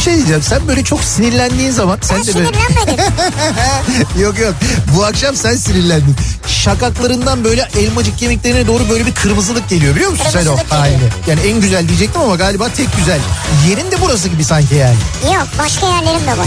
Bir şey diyeceğim. Sen böyle çok sinirlendiğin zaman sen Ben de böyle sinirlenmedim. yok yok. Bu akşam sen sinirlendin. Şakaklarından böyle elmacık kemiklerine doğru böyle bir kırmızılık geliyor biliyor musun sen o geliyor. Yani en güzel diyecektim ama galiba tek güzel. Yerin de burası gibi sanki yani. Yok başka yerlerim de var.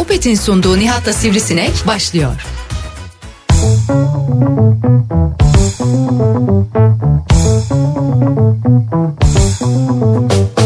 Opet'in sunduğu Nihat'la Sivrisinek başlıyor. Türkiye'nin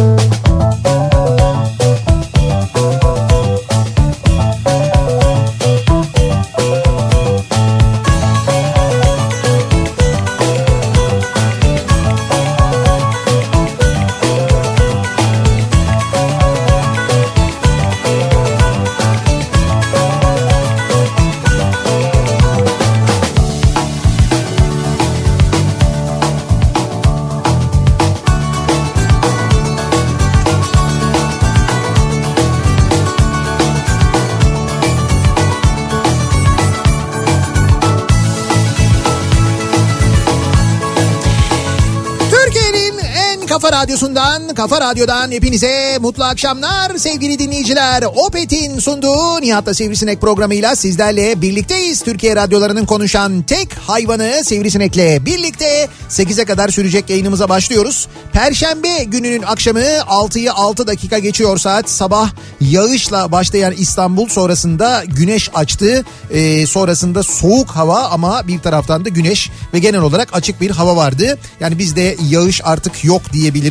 radyosundan, kafa radyodan hepinize mutlu akşamlar sevgili dinleyiciler. Opet'in sunduğu Nihat'la Sivrisinek programıyla sizlerle birlikteyiz. Türkiye radyolarının konuşan tek hayvanı Sivrisinek'le birlikte 8'e kadar sürecek yayınımıza başlıyoruz. Perşembe gününün akşamı 6'yı 6 dakika geçiyor saat. Sabah yağışla başlayan İstanbul sonrasında güneş açtı. Ee, sonrasında soğuk hava ama bir taraftan da güneş ve genel olarak açık bir hava vardı. Yani bizde yağış artık yok diyebiliriz.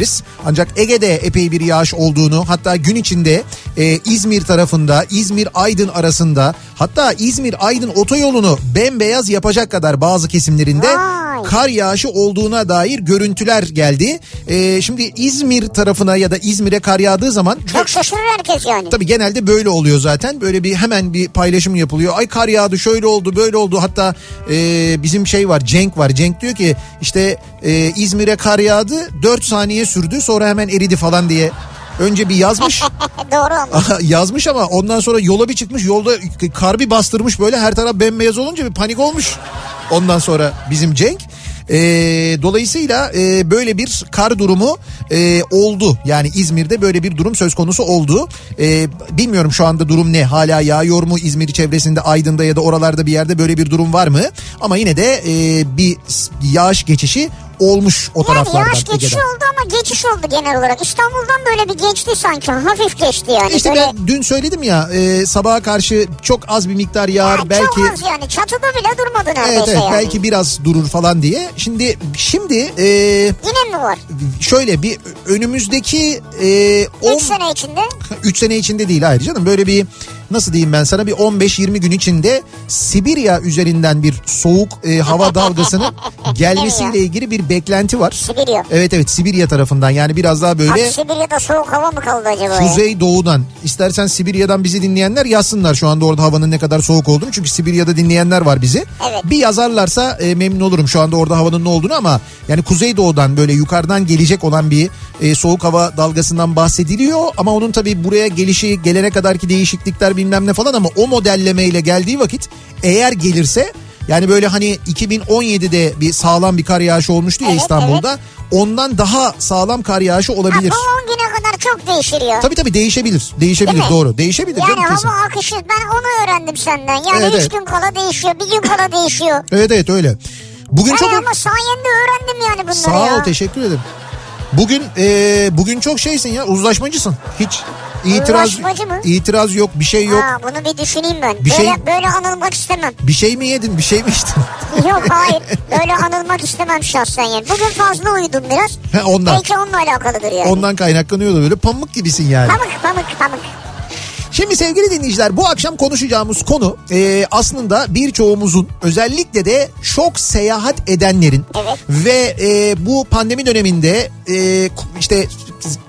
Ancak Ege'de epey bir yağış olduğunu hatta gün içinde e, İzmir tarafında İzmir-Aydın arasında hatta İzmir-Aydın otoyolunu bembeyaz yapacak kadar bazı kesimlerinde Vay. kar yağışı olduğuna dair görüntüler geldi. E, şimdi İzmir tarafına ya da İzmir'e kar yağdığı zaman Çok şaşırır herkes yani. Tabii genelde böyle oluyor zaten. Böyle bir hemen bir paylaşım yapılıyor. Ay kar yağdı şöyle oldu böyle oldu. Hatta e, bizim şey var Cenk var. Cenk diyor ki işte e, İzmir'e kar yağdı 4 saniye sürdü sonra hemen eridi falan diye. Önce bir yazmış. Doğru ama. yazmış ama ondan sonra yola bir çıkmış. Yolda kar bir bastırmış böyle her taraf bembeyaz olunca bir panik olmuş. Ondan sonra bizim Cenk. E, dolayısıyla e, böyle bir kar durumu e, oldu. Yani İzmir'de böyle bir durum söz konusu oldu. E, bilmiyorum şu anda durum ne? Hala yağıyor mu İzmir çevresinde Aydın'da ya da oralarda bir yerde böyle bir durum var mı? Ama yine de e, bir yağış geçişi olmuş o Yani taraflardan. yavaş geçiş Ege'den. oldu ama geçiş oldu genel olarak. İstanbul'dan böyle bir geçti sanki. Hafif geçti yani. İşte böyle... ben dün söyledim ya e, sababaha karşı çok az bir miktar yağar Ya belki Çok az yani. Çatıda bile durmadı neredeyse evet, evet yani. belki biraz durur falan diye. Şimdi şimdi e, Yine mi var? şöyle bir önümüzdeki e, 10 3 sene içinde. 3 sene içinde değil hayır canım böyle bir nasıl diyeyim ben sana bir 15-20 gün içinde Sibirya üzerinden bir soğuk e, hava dalgasının gelmesiyle ilgili bir beklenti var. Sibirya. Evet evet Sibirya tarafından yani biraz daha Abi böyle Sibirya'da soğuk hava mı kaldı acaba? Kuzey doğudan istersen Sibirya'dan bizi dinleyenler yazsınlar şu anda orada havanın ne kadar soğuk olduğunu. Çünkü Sibirya'da dinleyenler var bizi. Evet. Bir yazarlarsa e, memnun olurum şu anda orada havanın ne olduğunu ama yani Kuzey doğudan böyle yukarıdan gelecek olan bir e, soğuk hava dalgasından bahsediliyor. Ama onun tabii buraya gelişi gelene kadarki değişiklikler bilmem ne falan ama o modellemeyle geldiği vakit eğer gelirse yani böyle hani 2017'de bir sağlam bir kar yağışı olmuştu ya Evet, İstanbul'da. Ondan daha sağlam kar yağışı Ha, olabilir. bu 10 güne kadar çok değişir ya. Tabii tabii değişebilir. Değişebilir Değil mi? doğru. Değişebilir Yani canım kesin. hava akışı ben onu öğrendim senden. Yani Evet, 3 evet. gün kala değişiyor, bir gün kala değişiyor. Evet evet öyle. Bugün Yani çok ama sayende öğrendim yani bunları sağ ya. ol teşekkür ederim. Bugün e, bugün çok şeysin ya uzlaşmacısın. Hiç itiraz mı? itiraz yok bir şey yok. Ha, bunu bir düşüneyim ben. Bir böyle, şey- böyle anılmak istemem. Bir şey mi yedin bir şey mi içtin? Yok hayır. Böyle anılmak istemem şahsen yani. Bugün fazla uyudum biraz. He, ondan. Belki onunla alakalıdır yani. Ondan kaynaklanıyor da böyle pamuk gibisin yani. Pamuk pamuk pamuk. Şimdi sevgili dinleyiciler bu akşam konuşacağımız konu e, aslında birçoğumuzun özellikle de çok seyahat edenlerin Evet. ve e, bu pandemi döneminde e, işte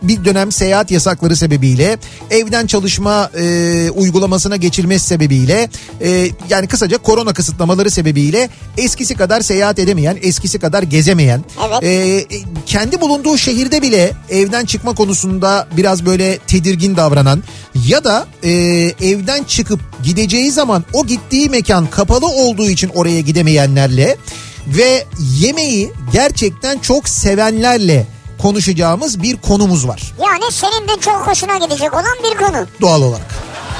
bir dönem seyahat yasakları sebebiyle evden çalışma e, uygulamasına geçilmesi sebebiyle e, yani kısaca korona kısıtlamaları sebebiyle eskisi kadar seyahat edemeyen, eskisi kadar gezemeyen, Evet. e, kendi bulunduğu şehirde bile evden çıkma konusunda biraz böyle tedirgin davranan ya da e, evden çıkıp gideceği zaman o gittiği mekan kapalı olduğu için oraya gidemeyenlerle ve yemeği gerçekten çok sevenlerle konuşacağımız bir konumuz var Yani senin de çok hoşuna gidecek olan bir konu. doğal olarak.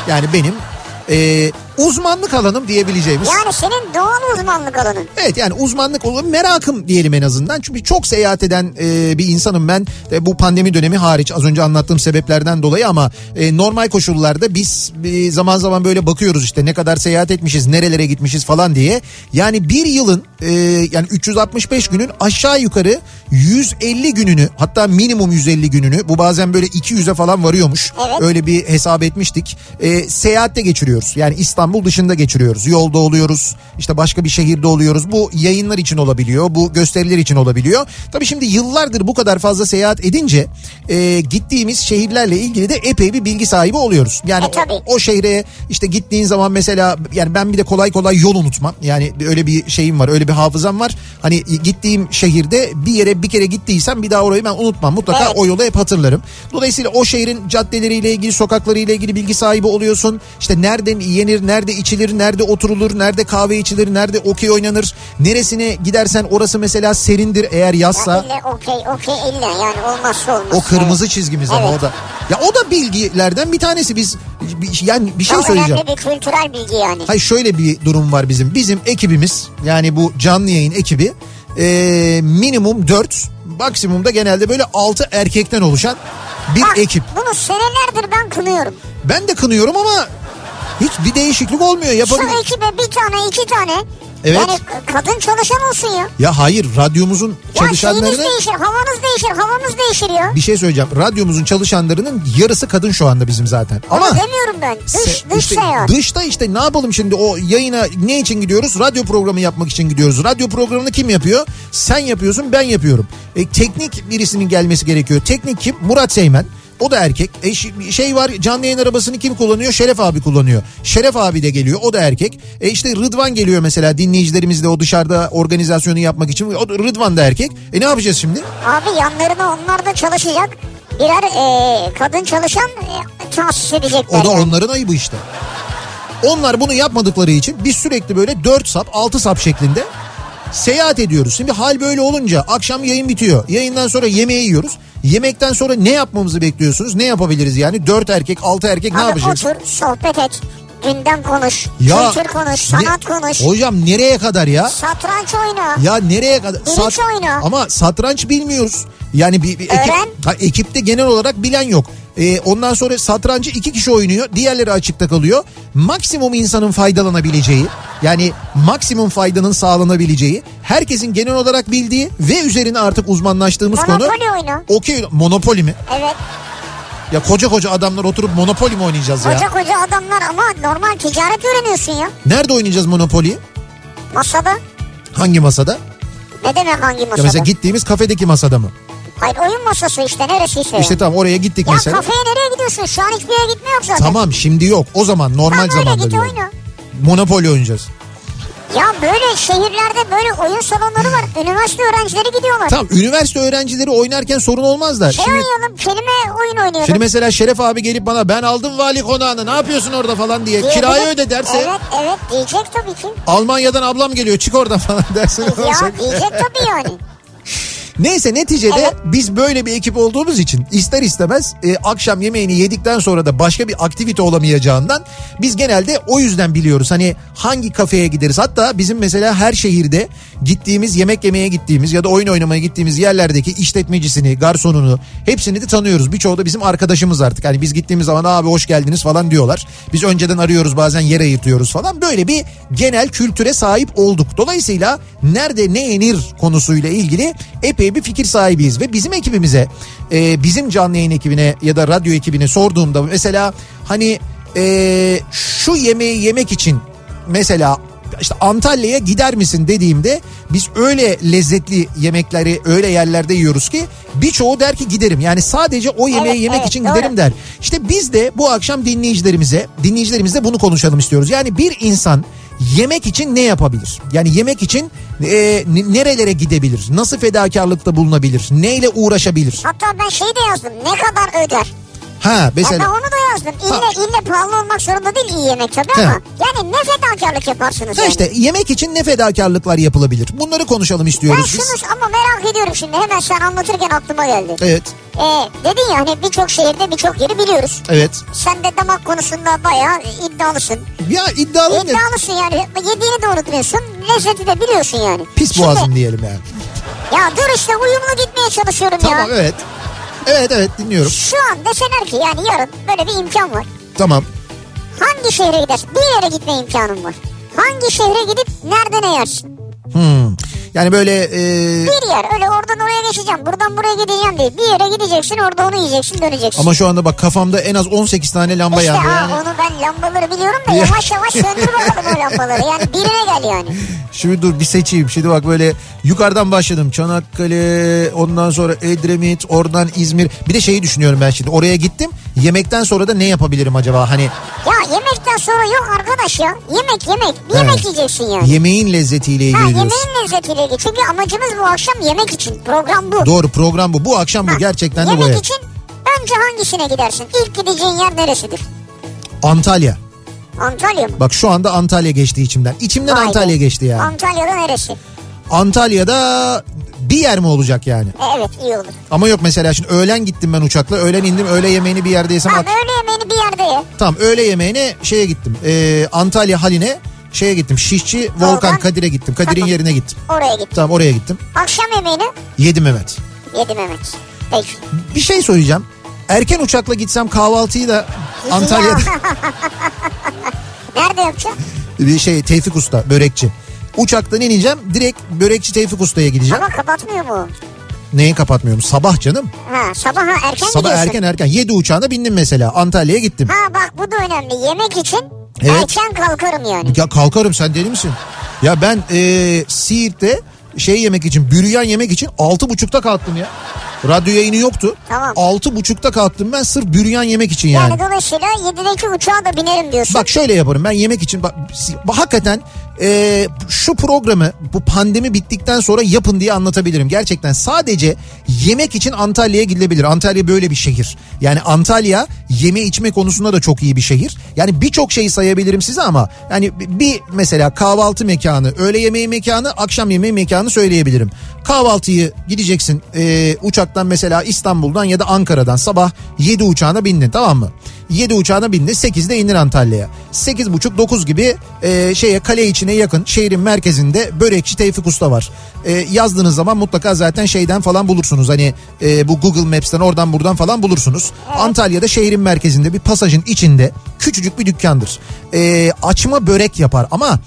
Yani benim e, uzmanlık alanım diyebileceğimiz. Yani senin doğal uzmanlık alanın. Evet yani uzmanlık olur merakım diyelim en azından. Çünkü çok seyahat eden e, bir insanım ben e, bu pandemi dönemi hariç az önce anlattığım sebeplerden dolayı ama e, normal koşullarda biz e, zaman zaman böyle bakıyoruz işte ne kadar seyahat etmişiz nerelere gitmişiz falan diye. Yani bir yılın e, yani 365 günün aşağı yukarı 150 gününü hatta minimum 150 gününü bu bazen böyle 200'e falan varıyormuş. Evet. Öyle bir hesap etmiştik. E, seyahatte geçiriyoruz. Yani İstanbul dışında geçiriyoruz. Yolda oluyoruz. işte başka bir şehirde oluyoruz. Bu yayınlar için olabiliyor. Bu gösteriler için olabiliyor. Tabii şimdi yıllardır bu kadar fazla seyahat edince e, gittiğimiz şehirlerle ilgili de epey bir bilgi sahibi oluyoruz. Yani E, tabii. o, o şehre işte gittiğin zaman mesela yani ben bir de kolay kolay yol unutmam. Yani öyle bir şeyim var. Öyle bir hafızam var. Hani gittiğim şehirde bir yere bir kere gittiysem bir daha orayı ben unutmam. Mutlaka Evet. o yolu hep hatırlarım. Dolayısıyla o şehrin caddeleriyle ilgili, sokaklarıyla ilgili bilgi sahibi oluyorsun. İşte nerede yenir, nerede içilir, nerede oturulur, nerede kahve içilir, nerede okey oynanır. Neresine gidersen orası mesela serindir eğer Ya yazsa. illa okey okey illa yani olmazsa olmaz. O kırmızı çizgimiz ama Evet. o da. Ya o da bilgilerden bir tanesi biz bir- yani bir şey Çok söyleyeceğim. önemli bir kültürel bilgi yani. Hayır şöyle bir durum var bizim. Bizim ekibimiz yani bu canlı yayın ekibi e, minimum 4 maksimumda genelde böyle 6 erkekten oluşan bir Bak, ekip. Bunu senelerdir ben kınıyorum. Ben de kınıyorum ama hiç bir değişiklik olmuyor. Şu Yapabilir. ekibe bir tane iki tane. Evet. Yani kadın çalışan olsun ya. Ya hayır radyomuzun Ya çalışanlarının değişir, havanız değişir, havamız değişir ya. bir şey söyleyeceğim. Radyomuzun çalışanlarının yarısı kadın şu anda bizim zaten. Ama Ama demiyorum ben. Dış, Se- dış işte seyahat. Dışta işte ne yapalım şimdi o yayına ne için gidiyoruz? Radyo programı yapmak için gidiyoruz. Radyo programını kim yapıyor? Sen yapıyorsun ben yapıyorum. E, teknik birisinin gelmesi gerekiyor. Teknik kim? Murat Seymen. O da erkek. E, şey var canlı yayın arabasını kim kullanıyor? Şeref abi kullanıyor. Şeref abi de geliyor. O da erkek. E işte Rıdvan geliyor mesela dinleyicilerimizle o dışarıda organizasyonu yapmak için. O, da- Rıdvan da erkek. E ne yapacağız şimdi? Abi yanlarına onlar da çalışacak. Birer e, kadın çalışan e, tahsis edecekler. O da yani. onların ayıbı işte. Onlar bunu yapmadıkları için biz sürekli böyle 4 sap 6 sap şeklinde seyahat ediyoruz. Şimdi hal böyle olunca akşam yayın bitiyor. Yayından sonra yemeği yiyoruz. Yemekten sonra ne yapmamızı bekliyorsunuz? Ne yapabiliriz yani? 4 erkek 6 erkek ne Abi yapacağız? otur, sohbet et. Gündem konuş, Ya, kültür konuş, ne- sanat konuş, Hocam nereye kadar ya? satranç oyna. Ya nereye kadar? Bilinç oyunu. Ama satranç bilmiyoruz. Yani bir, bir ekip, ha, ekipte genel olarak bilen yok. Ee, ondan sonra satrancı iki kişi oynuyor. Diğerleri açıkta kalıyor. Maksimum insanın faydalanabileceği yani maksimum faydanın sağlanabileceği herkesin genel olarak bildiği ve üzerine artık uzmanlaştığımız konu. Monopoly oyunu. Okey monopoli mi? Evet. Ya koca koca adamlar oturup monopoli mi oynayacağız ya? Koca koca adamlar ama normal ticaret öğreniyorsun ya. Nerede oynayacağız monopoli? Masada. Hangi masada? Ne demek hangi Ya masada? mesela gittiğimiz kafedeki masada mı? Hayır oyun masası işte neresiyse. İşte tamam oraya gittik ya mesela. kafeye nereye gidiyorsun? Şu an hiçbir yere gitme yok zaten. Tamam şimdi yok. O zaman normal Tamam zamanda diyorum. oyna. Monopoli oynayacağız. Ya böyle şehirlerde böyle oyun salonları var. Üniversite öğrencileri gidiyorlar. Tamam üniversite öğrencileri oynarken sorun olmaz da. Şey Şimdi, oynayalım kelime oyun oynayalım. şimdi mesela Şeref abi gelip bana ben aldım vali konağını ne yapıyorsun orada falan diye Diyebilir. kirayı öde derse Evet evet diyecek tabii ki. Almanya'dan ablam geliyor çık oradan falan derse ya diyecek tabii yani. Neyse neticede Evet. biz böyle bir ekip olduğumuz için ister istemez e, akşam yemeğini yedikten sonra da başka bir aktivite olamayacağından biz genelde o yüzden biliyoruz. Hani hangi kafeye gideriz hatta bizim mesela her şehirde gittiğimiz yemek yemeye gittiğimiz ya da oyun oynamaya gittiğimiz yerlerdeki işletmecisini, garsonunu hepsini de tanıyoruz. Birçoğu da bizim arkadaşımız artık. Hani biz gittiğimiz zaman abi hoş geldiniz falan diyorlar. Biz önceden arıyoruz bazen yer ayırtıyoruz falan. Böyle bir genel kültüre sahip olduk. Dolayısıyla nerede ne yenir konusuyla ilgili epey bir fikir sahibiyiz. Ve bizim ekibimize, e, bizim canlı yayın ekibine ya da radyo ekibine sorduğumda mesela hani e, şu yemeği yemek için mesela işte Antalya'ya gider misin dediğimde biz öyle lezzetli yemekleri öyle yerlerde yiyoruz ki birçoğu der ki giderim. Yani sadece o yemeği Evet, yemek evet, için doğru. giderim der. İşte biz de bu akşam dinleyicilerimize dinleyicilerimizle bunu konuşalım istiyoruz. Yani bir insan yemek için ne yapabilir? Yani yemek için e, nerelere gidebilir? Nasıl fedakarlıkta bulunabilir? Neyle uğraşabilir? Hatta ben şey de yazdım. Ne kadar öder? Ha ben mesela onu da yazdım. İlle, ille pahalı olmak zorunda değil iyi yemek tabii ama. Yani ne fedakarlık yaparsınız yani. işte yemek için ne fedakarlıklar yapılabilir? Bunları konuşalım Ben istiyoruz şunu biz. ama merak ediyorum şimdi. Hemen sen anlatırken aklıma geldi. Evet, Ee, dedin ya hani birçok şehirde birçok yeri biliyoruz. evet. Sen de damak konusunda bayağı iddialısın. Ya iddialı ne? İddialısın yani. Yediğini de unutmuyorsun. Lezzeti de biliyorsun yani. Pis Şimdi- boğazım diyelim yani. Ya dur işte uyumlu gitmeye çalışıyorum Tamam ya. evet. Evet evet dinliyorum. Şu an deseler ki yani yarın böyle bir imkan var. Tamam. Hangi şehre gidersin? Bir yere gitme imkanın var. Hangi şehre gidip nerede ne yersin? Hmm. Yani böyle e, Bir yer öyle oradan oraya geçeceğim buradan buraya gideceğim değil. Bir yere gideceksin orada onu yiyeceksin döneceksin. ama şu anda bak kafamda en az 18 tane lamba işte yandı aa, yani. onu ben lambaları biliyorum da Ya. yavaş yavaş söndür bakalım o lambaları. Yani birine gel yani. Şimdi dur bir seçeyim. Şimdi bak böyle yukarıdan başladım. Çanakkale, ondan sonra Edremit, oradan İzmir. Bir de şeyi düşünüyorum ben şimdi. Oraya gittim. Yemekten sonra da ne yapabilirim acaba? Hani Ya yemekten sonra yok arkadaş ya. Yemek yemek. Bir yemek yiyeceksin yani. yemeğin lezzetiyle Ha, ilgili diyorsun. yemeğin lezzetiyle ilgili. Çünkü amacımız bu akşam yemek için. Program bu. Doğru program bu. Bu akşam bu. Ha, Gerçekten de yemek bu. evet. için önce hangisine gidersin? İlk gideceğin yer neresidir? Antalya. Antalya mı? Bak şu anda Antalya geçti içimden. İçimden Vay be. Antalya geçti yani. Antalya'da neresi? Antalya'da bir yer mi olacak yani? E, evet iyi olur. Ama yok mesela şimdi öğlen gittim ben uçakla. Öğlen indim öğle yemeğini bir yerde yesem. Ak- öğle yemeğini bir yerde ye. Tamam öğle yemeğine şeye gittim. Ee, Antalya Haline şeye gittim. Şişçi Volkan, Volkan. Kadir'e gittim. Kadir'in yerine gittim. Oraya git. Tamam oraya gittim. Akşam yemeğini Yedim evet. yedim evet. Peki. Bir şey söyleyeceğim. Erken uçakla gitsem kahvaltıyı da Antalya'da Nerede yapacaksın? bir şey Tevfik Usta börekçi. Uçaktan ineceğim direkt börekçi Tevfik Usta'ya gideceğim. Ama kapatmıyor mu? Neyi kapatmıyorum? Sabah canım. Ha sabah ha, erken Sabah gidiyorsun. erken erken 7 uçağına bindim mesela Antalya'ya gittim. Ha bak bu da önemli. Yemek için Evet. erken kalkarım yani. Ya kalkarım sen deli misin? Ya ben eee Siirt'te şey yemek için büryan yemek için altı buçukta kalktım ya. Radyo yayını yoktu. Tamam. Altı buçukta kalktım ben sırf büryan yemek için yani. Yani dolayısıyla 7'deki uçağa da binerim diyorsun. Bak şöyle yaparım ben yemek için bak, hakikaten e, şu programı bu pandemi bittikten sonra yapın diye anlatabilirim. Gerçekten sadece yemek için Antalya'ya gidilebilir. Antalya böyle bir şehir. Yani Antalya yeme içme konusunda da çok iyi bir şehir. Yani birçok şeyi sayabilirim size ama yani bir mesela kahvaltı mekanı, öğle yemeği mekanı, akşam yemeği mekanı söyleyebilirim. Kahvaltıyı gideceksin e, uçaktan mesela İstanbul'dan ya da Ankara'dan sabah 7 uçağına bindin tamam mı? 7 uçağına bindin 8'de indin Antalya'ya. 8.30-9 gibi e, şeye kale içine yakın şehrin merkezinde börekçi Tevfik Usta var. E, yazdığınız zaman mutlaka zaten şeyden falan bulursunuz. Hani e, bu Google Maps'ten oradan buradan falan bulursunuz. Antalya'da şehrin merkezinde bir pasajın içinde küçücük bir dükkandır. E, açma börek yapar ama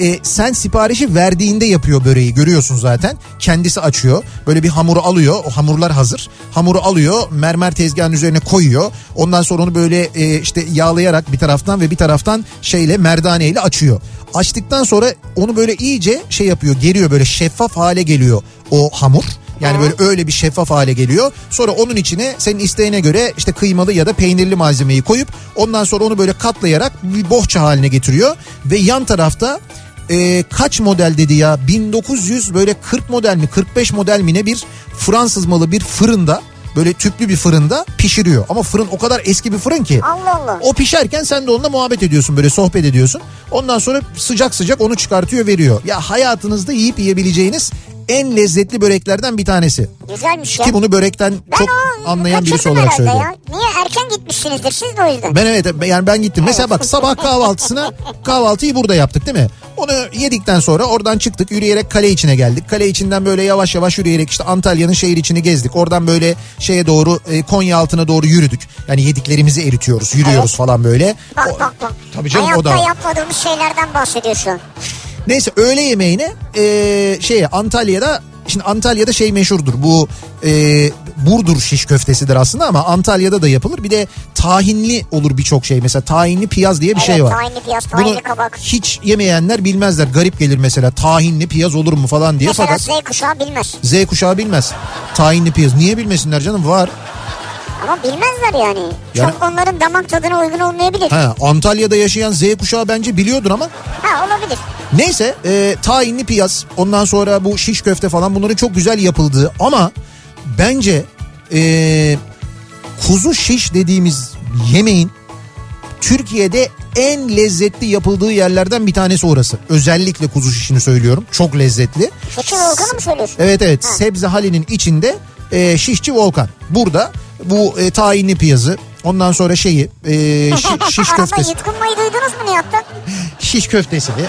e, sen siparişi verdiğinde yapıyor böreği görüyorsun zaten. Kendisi açıyor. Böyle bir hamuru alıyor. O hamurlar hazır. Hamuru alıyor. Mermer tezgahın üzerine koyuyor. Ondan sonra onu böyle e, işte yağlayarak bir taraftan ve bir taraftan şeyle merdaneyle açıyor. Açtıktan sonra onu böyle iyice şey yapıyor. Geriyor böyle şeffaf hale geliyor o hamur. Yani böyle öyle bir şeffaf hale geliyor. Sonra onun içine senin isteğine göre işte kıymalı ya da peynirli malzemeyi koyup ondan sonra onu böyle katlayarak bir bohça haline getiriyor. Ve yan tarafta e, kaç model dedi ya 1900 böyle 40 model mi 45 model mi ne bir Fransız malı bir fırında böyle tüplü bir fırında pişiriyor. Ama fırın o kadar eski bir fırın ki. Allah Allah. O pişerken sen de onunla muhabbet ediyorsun böyle sohbet ediyorsun. Ondan sonra sıcak sıcak onu çıkartıyor veriyor. Ya hayatınızda yiyip yiyebileceğiniz en lezzetli böreklerden bir tanesi. Güzelmiş ya. Ki bunu börekten ben çok o anlayan birisi olarak söylüyorum. ya. Niye erken gitmişsinizdir siz de o yüzden. Ben evet yani ben gittim. Mesela bak sabah kahvaltısına kahvaltıyı burada yaptık değil mi? Onu yedikten sonra oradan çıktık yürüyerek kale içine geldik. Kale içinden böyle yavaş yavaş yürüyerek işte Antalya'nın şehir içini gezdik. Oradan böyle şeye doğru e, Konya altına doğru yürüdük. Yani yediklerimizi eritiyoruz, yürüyoruz Evet. falan böyle. Bak O- bak bak. Tabii canım Hayatta o da. yapmadığımız şeylerden bahsediyor şu an. Neyse öğle yemeğine e, şeye Antalya'da şimdi Antalya'da şey meşhurdur bu e, Burdur şiş köftesidir aslında ama Antalya'da da yapılır. Bir de tahinli olur birçok şey. Mesela tahinli piyaz diye bir Evet, şey var. tahinli piyaz, tahinli Bunu kabak. hiç yemeyenler bilmezler. Garip gelir mesela tahinli piyaz olur mu falan diye. Mesela Fakat Z kuşağı bilmez. Z kuşağı bilmez. Tahinli piyaz. Niye bilmesinler canım? Var. Ama bilmezler yani. Yani- Çok onların damak tadına uygun olmayabilir. Ha, Ha, Antalya'da yaşayan Z kuşağı bence biliyordur ama. olabilir. Neyse e, tahinli piyaz ondan sonra bu şiş köfte falan bunların çok güzel yapıldığı ama bence e, kuzu şiş dediğimiz yemeğin Türkiye'de en lezzetli yapıldığı yerlerden bir tanesi orası. Özellikle kuzu şişini söylüyorum. Çok lezzetli. Şişi Volkan'ı mı söylüyorsun? Evet evet Ha. sebze halinin içinde e, şişçi volkan. Burada bu e, tahinli piyazı ondan sonra şeyi e, şi- şiş Ama köftesi yutkunmayı duydunuz mu Nihat'tan? şiş köftesini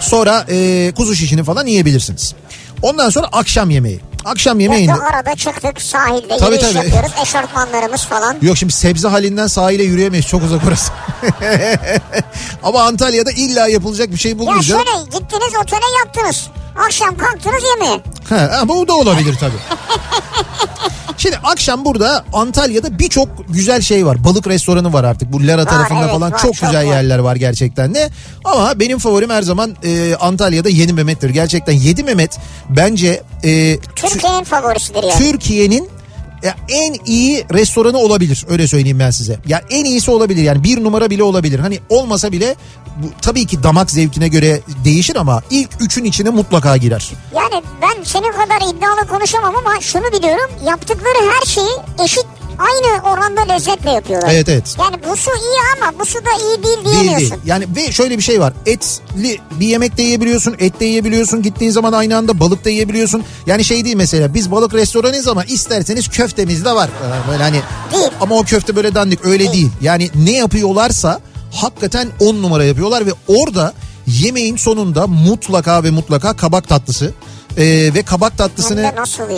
sonra e, kuzu şişini falan yiyebilirsiniz. Ondan sonra akşam yemeği. Akşam yemeğinde Yok arada çıktık sahilde Tabii, yürüyüş tabii. yapıyoruz. Eşortmanlarımız falan. Yok şimdi sebze halinden sahile yürüyemeyiz çok uzak orası. Ama Antalya'da illa yapılacak bir şey buluruz ya. şöyle gittiniz otele yattınız. Akşam kalktınız yemeğe. Ha, ama o da olabilir tabii. Şimdi akşam burada Antalya'da birçok güzel şey var. Balık restoranı var artık. Bu Lara tarafında evet, falan var, çok çok güzel var. yerler var gerçekten de. Ama benim favorim her zaman e, Antalya'da Yeni Mehmet'tir. Gerçekten Yedi Mehmet bence e, Tü- Türkiye'nin favorisidir yani. Türkiye'nin ya en iyi restoranı olabilir öyle söyleyeyim ben size. Ya en iyisi olabilir yani bir numara bile olabilir. Hani olmasa bile bu, tabii ki damak zevkine göre değişir ama ilk üçün içine mutlaka girer. Yani ben senin kadar iddialı konuşamam ama şunu biliyorum. Yaptıkları her şeyi eşit aynı oranda lezzetle yapıyorlar. Evet evet. Yani bu su iyi ama bu su da iyi değil Değil diyemiyorsun. değil. Yani ve şöyle bir şey var. Etli bir yemek de yiyebiliyorsun, et de yiyebiliyorsun. Gittiğin zaman aynı anda balık da yiyebiliyorsun. Yani şey değil mesela biz balık restoranıyız ama isterseniz köftemiz de var. Ee, Böyle hani Değil. ama o köfte böyle dandik öyle değil. Yani ne yapıyorlarsa hakikaten on numara yapıyorlar ve orada yemeğin sonunda mutlaka ve mutlaka kabak tatlısı. Ee, ve kabak tatlısını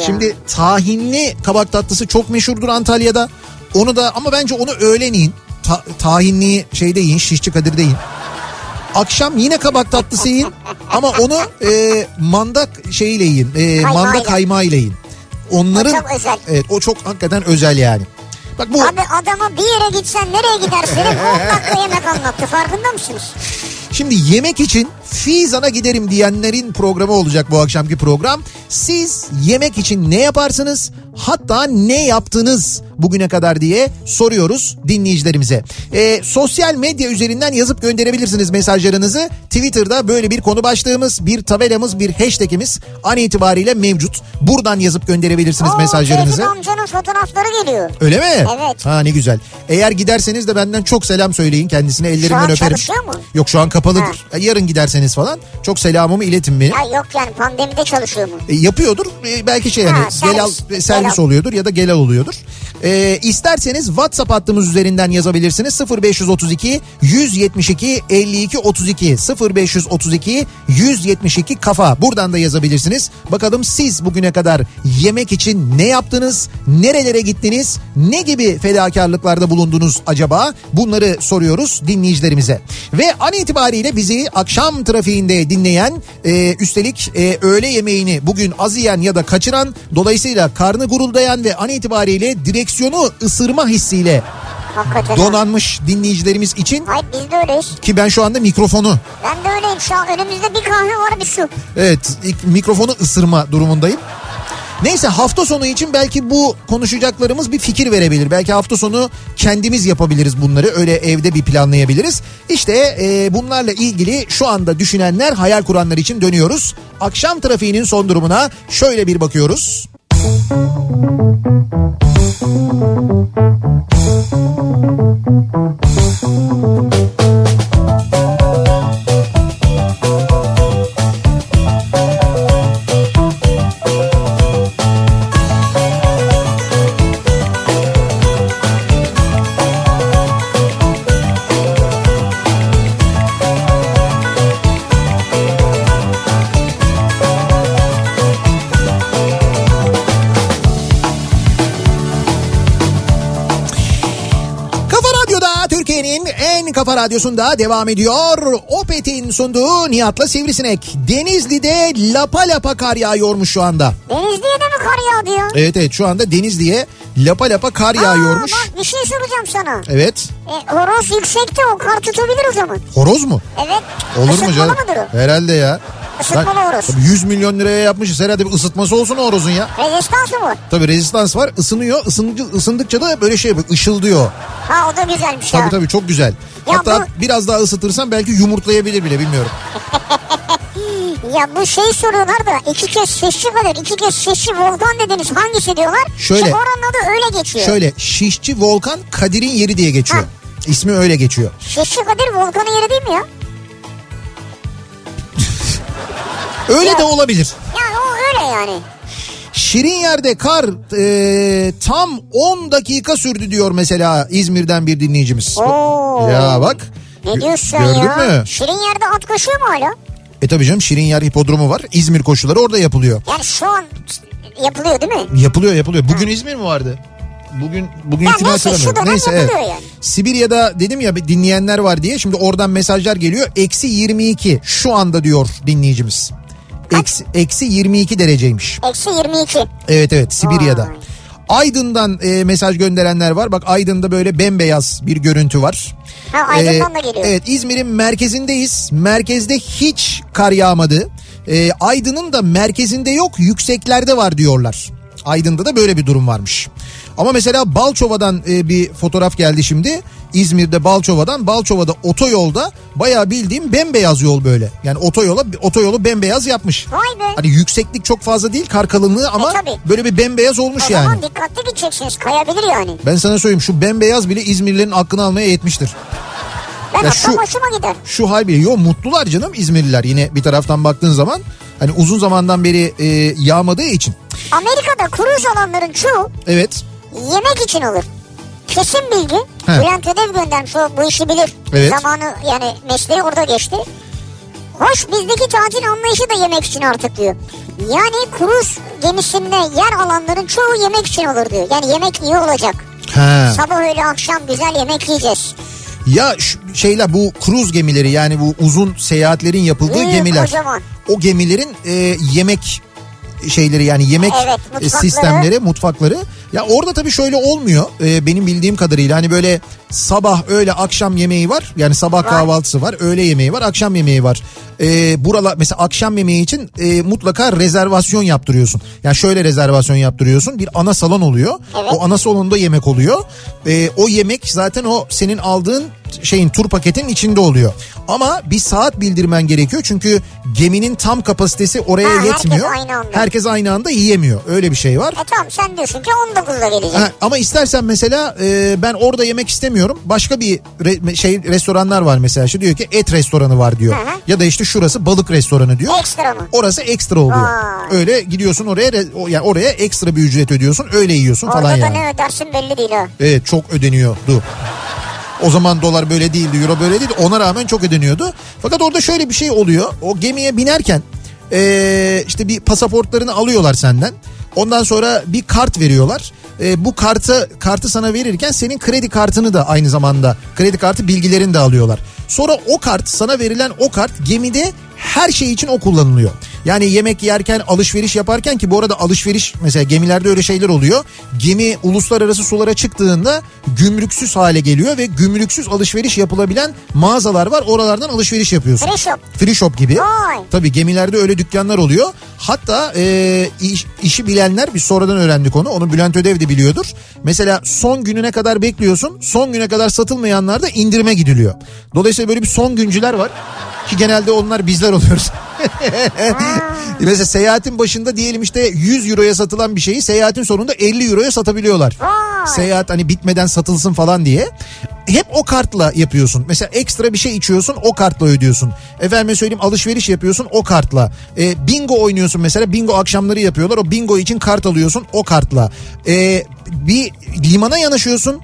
şimdi tahinli kabak tatlısı çok meşhurdur Antalya'da. Onu da ama bence onu öğlen yiyin. Ta, tahinli şeyde yiyin Şişçi Kadir'de yiyin. Akşam yine kabak tatlısı yiyin ama onu e, manda şeyiyle yiyin. E, Kaymağıyla. manda kaymağıyla yiyin. Onların O çok özel. Evet o çok hakikaten özel yani. Bak bu Abi adama bir yere gitsen nereye gidersin? dedim, 10 dakika yemek anlattı farkında mısınız? Şimdi yemek için Fizan'a giderim diyenlerin programı olacak bu akşamki program. Siz yemek için ne yaparsınız? Hatta ne yaptınız bugüne kadar diye soruyoruz dinleyicilerimize. Ee, sosyal medya üzerinden yazıp gönderebilirsiniz mesajlarınızı. Twitter'da böyle bir konu başlığımız, bir tabelamız, bir hashtagimiz an itibariyle mevcut. Buradan yazıp gönderebilirsiniz Oo, mesajlarınızı. Tevfik amcanın fotoğrafları geliyor. Öyle mi? Evet. Ha ne güzel. Eğer giderseniz de benden çok selam söyleyin kendisine ellerinden an öperim. çalışıyor mu? Yok şu an kapalıdır. Yarın giderseniz falan çok selamımı iletin beni. Ya yok yani pandemide çalışıyor mu? E, yapıyordur. E, belki şey Ha, hani servis. gelal e, servis Gelal. oluyordur ya da gelal oluyordur. E, isterseniz WhatsApp hattımız üzerinden yazabilirsiniz. 0532 172 52 32 0532 172 kafa. Buradan da yazabilirsiniz. Bakalım siz bugüne kadar yemek için ne yaptınız? Nerelere gittiniz? Ne gibi fedakarlıklarda bulundunuz acaba? Bunları soruyoruz dinleyicilerimize. Ve an itibariyle bizi akşam trafiğinde dinleyen e, üstelik e, öğle yemeğini bugün az yiyen ya da kaçıran dolayısıyla karnı guruldayan ve an itibariyle direksiyonu ısırma hissiyle Hakikaten. donanmış dinleyicilerimiz için Hayır biz de öyleyiz. ki ben şu anda mikrofonu Ben de öyleyim şu an önümüzde bir kahve var bir su. Evet mikrofonu ısırma durumundayım. Neyse hafta sonu için belki bu konuşacaklarımız bir fikir verebilir. Belki hafta sonu kendimiz yapabiliriz bunları. Öyle evde bir planlayabiliriz. İşte e, bunlarla ilgili şu anda düşünenler, hayal kuranlar için dönüyoruz. Akşam trafiğinin son durumuna şöyle bir bakıyoruz. Thank you. Kafa radyosunda devam ediyor. Opet'in sunduğu Nihat'la Sivrisinek. Denizli'de lapa lapa kar yağıyormuş şu anda. Denizli'ye de mi kar yağdı ya? Evet evet şu anda Denizli'ye lapa lapa kar yağıyormuş. Aa, bak bir şey soracağım sana. Evet. E, horoz yüksekte o kar tutabilir o zaman. Horoz mu? Evet. Olur mu Isıtmalı canım? mıdır o? Herhalde ya. Isıtmalı horoz. tabii 100 milyon liraya yapmışız. Herhalde bir ısıtması olsun horozun ya. Rezistansı mı? Tabii rezistans var. ısınıyor. Isınınca, ısındıkça da böyle şey yapıyor. ışıldıyor. Ha o da güzelmiş Tabii ya. tabii çok güzel. Ya Hatta biraz daha ısıtırsan belki yumurtlayabilir bile bilmiyorum. Ya bu şey soruyorlar da iki kez sesçi kadar iki kez sesçi volkan dediniz hangisi diyorlar? Şöyle. İşte oranın adı öyle geçiyor. Şöyle şişçi volkan Kadir'in yeri diye geçiyor. Ha. İsmi öyle geçiyor. Sesçi Kadir volkanın yeri değil mi ya? Öyle Ya. de olabilir. Yani o öyle yani. Şirin yerde kar e, tam 10 dakika sürdü diyor mesela İzmir'den bir dinleyicimiz. Oo. Ya bak. Ne diyorsun Gördün ya? mü? Şirin yerde at koşuyor mu hala? E tabii canım Şirin yer hipodromu var. İzmir koşuları orada yapılıyor. Yani şu an yapılıyor değil mi? Yapılıyor yapılıyor. Bugün İzmir mi vardı? Bugün bugün Ya neyse, şu dönem Neyse evet. yani. Sibirya'da dedim ya dinleyenler var diye. Şimdi oradan mesajlar geliyor. Eksi 22 şu anda diyor dinleyicimiz. Eksi, eksi 22 dereceymiş. Eksi 22. Evet evet Sibirya'da. Vay. Aydın'dan e, mesaj gönderenler var. Bak Aydın'da böyle bembeyaz bir görüntü var. Ha Aydın'dan Ee, da geliyor. Evet İzmir'in merkezindeyiz. Merkezde hiç kar yağmadı. Ee, Aydın'ın da merkezinde yok yükseklerde var diyorlar. Aydın'da da böyle bir durum varmış. Ama mesela Balçova'dan e, bir fotoğraf geldi şimdi. İzmir'de Balçova'dan. Balçova'da otoyolda bayağı bildiğim bembeyaz yol böyle. Yani otoyola otoyolu bembeyaz yapmış. Vay be. Hani yükseklik çok fazla değil kar kalınlığı ama E, tabii. böyle bir bembeyaz olmuş o yani. zaman dikkatli gideceksiniz kayabilir yani. Ben sana söyleyeyim şu bembeyaz bile İzmirlilerin aklını almaya yetmiştir. Ben Ya şu- hoşuma gider. Şu hal bile yo mutlular canım İzmirliler yine bir taraftan baktığın zaman hani uzun zamandan beri e, yağmadığı için. Amerika'da kruz alanların çoğu Evet. yemek için olur. Kesin bilgi. He. Bülent Ödev göndermiş o bu işi bilir. Evet. Zamanı yani mesleği orada geçti. Hoş bizdeki tatil anlayışı da yemek için artık diyor. Yani kruz gemisinde yer alanların çoğu yemek için olur diyor. Yani yemek iyi olacak. He. Sabah öğle akşam güzel yemek yiyeceğiz. Ya şeyler bu kruz gemileri yani bu uzun seyahatlerin yapıldığı Büyük, gemiler. kocaman. O gemilerin e, yemek şeyleri yani yemek Evet, e, mutfakları. sistemleri, mutfakları. Ya orada tabii şöyle olmuyor. E, benim bildiğim kadarıyla hani böyle sabah, öğle, akşam yemeği var. Yani sabah kahvaltısı var, öğle yemeği var, akşam yemeği var. E, buralar mesela akşam yemeği için e, mutlaka rezervasyon yaptırıyorsun. Yani şöyle rezervasyon yaptırıyorsun. Bir ana salon oluyor. Evet. O ana salonda yemek oluyor. E, o yemek zaten o senin aldığın şeyin tur paketin içinde oluyor. Ama bir saat bildirmen gerekiyor çünkü geminin tam kapasitesi oraya Ha, herkes yetmiyor. aynı anda. Herkes aynı anda yiyemiyor. Öyle bir şey var. E tamam sen diyorsun ki 19'da gelecek. Ha, ama istersen mesela e, ben orada yemek istemiyorum. Başka bir re- şey restoranlar var mesela. İşte diyor ki et restoranı var diyor. Hı hı. Ya da işte şurası balık restoranı diyor. Ekstra mı? Orası ekstra oluyor. Vay. Öyle gidiyorsun oraya yani oraya ekstra bir ücret ödüyorsun. Öyle yiyorsun Orada falan yani. ne ödersin belli değil ha. Evet çok ödeniyordu. O zaman dolar böyle değildi, euro böyle değildi. Ona rağmen çok ödeniyordu. Fakat orada şöyle bir şey oluyor. O gemiye binerken eee, işte bir pasaportlarını alıyorlar senden. Ondan sonra bir kart veriyorlar. Eee, bu kartı kartı sana verirken senin kredi kartını da aynı zamanda kredi kartı bilgilerini de alıyorlar. Sonra o kart sana verilen o kart gemide her şey için o kullanılıyor. Yani yemek yerken alışveriş yaparken ki bu arada alışveriş mesela gemilerde öyle şeyler oluyor. Gemi uluslararası sulara çıktığında gümrüksüz hale geliyor ve gümrüksüz alışveriş yapılabilen mağazalar var. Oralardan alışveriş yapıyorsun. Free shop. Free shop gibi. Vay. Tabii gemilerde öyle dükkanlar oluyor. Hatta e, iş- işi bilenler biz sonradan öğrendik onu. Onu Bülent Ödev de biliyordur. Mesela son gününe kadar bekliyorsun. Son güne kadar satılmayanlar da indirime gidiliyor. Dolayısıyla böyle bir son güncüler var. Ki genelde onlar bizler oluyoruz. Mesela seyahatin başında diyelim işte 100 euroya satılan bir şeyi seyahatin sonunda 50 euroya satabiliyorlar. Vay. Seyahat hani bitmeden satılsın falan diye. Hep o kartla yapıyorsun. Mesela ekstra bir şey içiyorsun o kartla ödüyorsun. Efendime söyleyeyim alışveriş yapıyorsun o kartla. E, bingo oynuyorsun mesela bingo akşamları yapıyorlar. O bingo için kart alıyorsun o kartla. E, bir limana yanaşıyorsun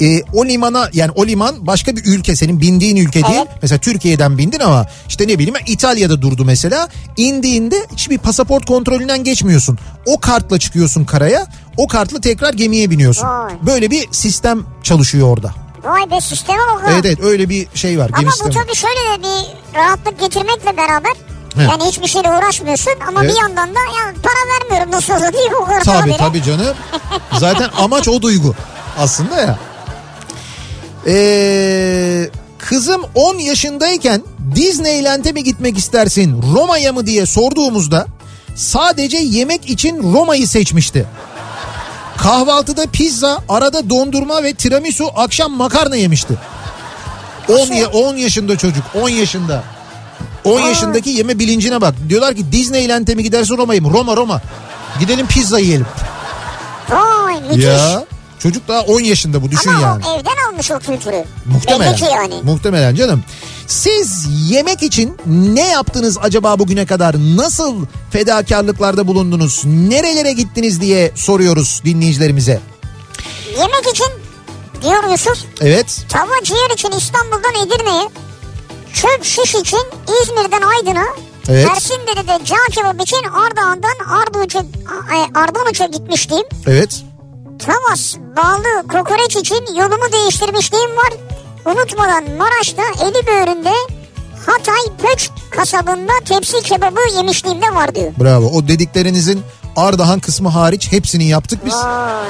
e, o limana yani o liman başka bir ülke senin bindiğin ülke değil. Evet. Mesela Türkiye'den bindin ama işte ne bileyim İtalya'da durdu mesela. İndiğinde hiçbir pasaport kontrolünden geçmiyorsun. O kartla çıkıyorsun karaya. O kartla tekrar gemiye biniyorsun. Vay. Böyle bir sistem çalışıyor orada. Vay be sisteme bak ha. Evet evet öyle bir şey var. Ama bu tabii şöyle de bir rahatlık getirmekle beraber He. yani hiçbir şeyle uğraşmıyorsun ama Evet. bir yandan da ya para vermiyorum nasıl olsa o kadar Tabii tabii canım. Zaten amaç o duygu aslında ya. Ee, kızım 10 yaşındayken Disneyland'e mi gitmek istersin Roma'ya mı diye sorduğumuzda sadece yemek için Roma'yı seçmişti. Kahvaltıda pizza, arada dondurma ve tiramisu, akşam makarna yemişti. 10 ya- 10 yaşında çocuk, 10 yaşında. 10 yaşındaki yeme bilincine bak. Diyorlar ki Disneyland'e mi gidersin Roma'ya mı? Roma Roma. Gidelim pizza yiyelim. Vay müthiş. Ya çocuk daha 10 yaşında bu düşün ama yani. o evden almış o kültürü. Muhtemelen. Belli yani. Muhtemelen canım. Siz yemek için ne yaptınız acaba bugüne kadar? Nasıl fedakarlıklarda bulundunuz? Nerelere gittiniz diye soruyoruz dinleyicilerimize. Yemek için diyor Yusuf Evet. tava ciğer için İstanbul'dan Edirne'ye çöp şiş için İzmir'den Aydın'a Evet. Mersin'de de cağ kebap için Ardahan'dan Ardahan'a, Ardahan'a gitmiştim. Evet. Tavas bağlı kokoreç için yolumu değiştirmişliğim var. Unutmadan Maraş'ta Eliböğrü'nde Hatay Pöç kasabında tepsi kebabı yemişliğim de var diyor. Bravo. O dediklerinizin Ardahan kısmı hariç hepsini yaptık biz. Vay.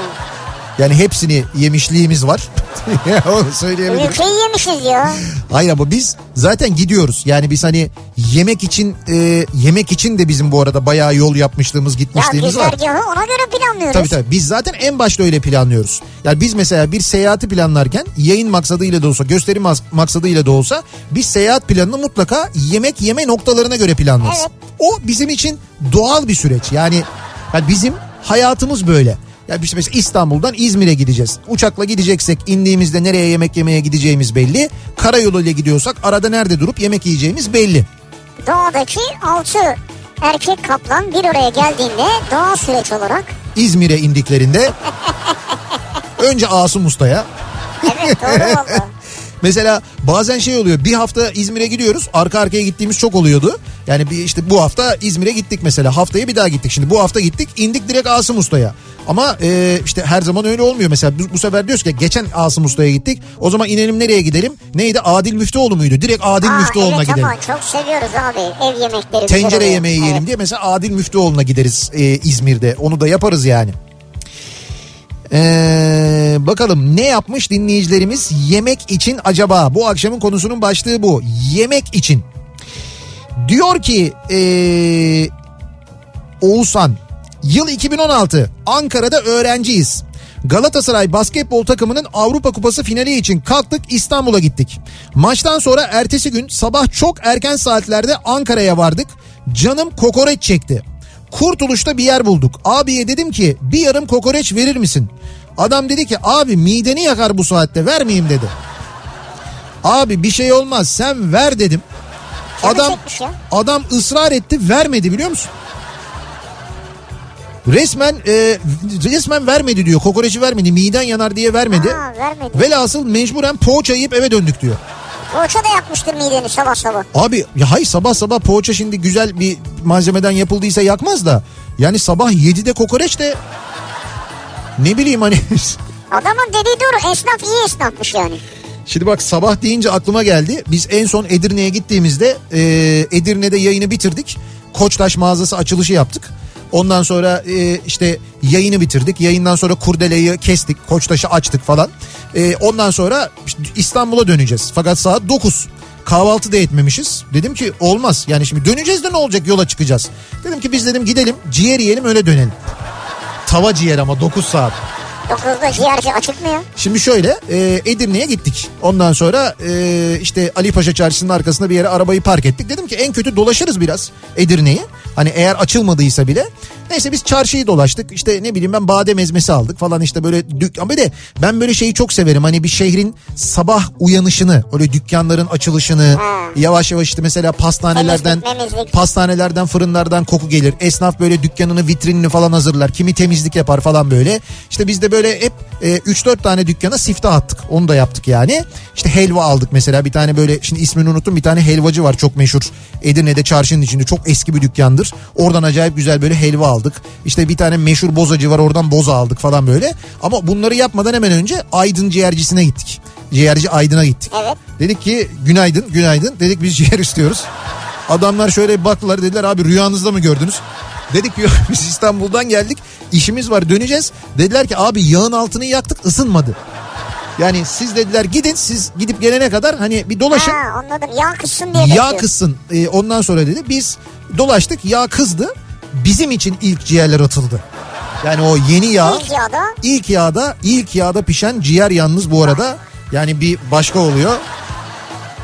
Yani hepsini yemişliğimiz var. Onu söyleyebilirim. Ülkeyi yemişiz ya. Hayır ama biz zaten gidiyoruz. Yani biz hani yemek için e, yemek için de bizim bu arada bayağı yol yapmışlığımız Ya gitmişliğimiz var. güzergahı ona göre planlıyoruz. Tabii tabii biz zaten en başta öyle planlıyoruz. Yani biz mesela bir seyahati planlarken yayın maksadıyla da olsa gösteri mas- maksadıyla da olsa biz seyahat planını mutlaka yemek yeme noktalarına göre planlarız. Evet. O bizim için doğal bir süreç. Yani, yani bizim hayatımız böyle. Yani biz mesela İstanbul'dan İzmir'e gideceğiz. Uçakla gideceksek indiğimizde nereye yemek yemeye gideceğimiz belli. Karayoluyla gidiyorsak arada nerede durup yemek yiyeceğimiz belli. Doğadaki altı erkek kaplan bir araya geldiğinde doğal süreç olarak İzmir'e indiklerinde önce Asım Usta'ya evet doğru valla. Mesela bazen şey oluyor bir hafta İzmir'e gidiyoruz arka arkaya gittiğimiz çok oluyordu. Yani bir işte bu hafta İzmir'e gittik mesela haftaya bir daha gittik. Şimdi bu hafta gittik indik direkt Asım Usta'ya. Ama e, işte her zaman öyle olmuyor. Mesela bu, bu sefer diyoruz ki geçen Asım Usta'ya gittik. O zaman inelim nereye gidelim? Neydi Adil Müftüoğlu muydu? Direkt Adil Aa, Müftüoğlu'na evet gidelim. ama çok seviyoruz abi ev yemekleri. Tencere yemeği yiyelim Evet. diye mesela Adil Müftüoğlu'na gideriz e, İzmir'de. Onu da yaparız yani. Ee, bakalım ne yapmış dinleyicilerimiz yemek için acaba? Bu akşamın konusunun başlığı bu. Yemek için. Diyor ki ee, Oğuzhan yıl 2016 Ankara'da öğrenciyiz. Galatasaray basketbol takımının Avrupa Kupası finali için kalktık İstanbul'a gittik. Maçtan sonra ertesi gün sabah çok erken saatlerde Ankara'ya vardık. Canım kokoreç çekti. Kurtuluş'ta bir yer bulduk. Abiye dedim ki bir yarım kokoreç verir misin? Adam dedi ki abi mideni yakar bu saatte vermeyeyim dedi. Abi bir şey olmaz sen ver dedim. Adam adam ısrar etti vermedi biliyor musun? Resmen e, resmen vermedi diyor. Kokoreçi vermedi. Miden yanar diye vermedi. Ha, vermedi. Velhasıl mecburen poğaça yiyip eve döndük diyor. Poğaça da yakmıştır mideni sabah sabah. Abi ya hayır sabah sabah poğaça şimdi güzel bir malzemeden yapıldıysa yakmaz da. Yani sabah 7'de kokoreç de ne bileyim hani Adamın dediği doğru esnaf iyi esnafmış yani. Şimdi bak sabah deyince aklıma geldi. Biz en son Edirne'ye gittiğimizde e, Edirne'de yayını bitirdik. Koçtaş mağazası açılışı yaptık. Ondan sonra e, işte yayını bitirdik. Yayından sonra kurdeleyi kestik. Koçtaş'ı açtık falan. E, ondan sonra işte İstanbul'a döneceğiz. Fakat saat 9. Kahvaltı da etmemişiz. Dedim ki olmaz. Yani şimdi döneceğiz de ne olacak yola çıkacağız. Dedim ki biz dedim gidelim ciğer yiyelim öyle dönelim. Tava ciğer ama 9 saat. 9'da ciğerci açık mı ya? Şimdi şöyle e, Edirne'ye gittik. Ondan sonra e, işte Ali Paşa Çarşısı'nın arkasında bir yere arabayı park ettik. Dedim ki en kötü dolaşırız biraz Edirne'yi. Hani eğer açılmadıysa bile. Neyse biz çarşıyı dolaştık. İşte ne bileyim ben badem ezmesi aldık falan işte böyle dük ama bir de ben böyle şeyi çok severim. Hani bir şehrin sabah uyanışını, öyle dükkanların açılışını yavaş yavaş işte mesela pastanelerden Temizlik, pastanelerden fırınlardan koku gelir. Esnaf böyle dükkanını vitrinini falan hazırlar. Kimi temizlik yapar falan böyle. İşte biz de böyle hep e, 3-4 tane dükkana siftah attık. Onu da yaptık yani. İşte helva aldık mesela bir tane böyle şimdi ismini unuttum bir tane helvacı var çok meşhur. Edirne'de çarşının içinde çok eski bir dükkandır. Oradan acayip güzel böyle helva aldık. İşte bir tane meşhur bozacı var oradan boza aldık falan böyle. Ama bunları yapmadan hemen önce Aydın ciğercisine gittik. ciğerci Aydın'a gittik. Evet. Dedik ki günaydın günaydın dedik biz ciğer istiyoruz. Adamlar şöyle baktılar dediler abi rüyanızda mı gördünüz? Dedik yok biz İstanbul'dan geldik işimiz var döneceğiz. Dediler ki abi yağın altını yaktık ısınmadı. Yani siz dediler gidin siz gidip gelene kadar hani bir dolaşın. Ha anladım. Yağ kızsın diye Yağ kızsın Ee, ondan sonra dedi biz dolaştık yağ kızdı bizim için ilk ciğerler atıldı. Yani o yeni yağ İlk yağda ilk yağda ilk yağda pişen ciğer yalnız bu arada yani bir başka oluyor.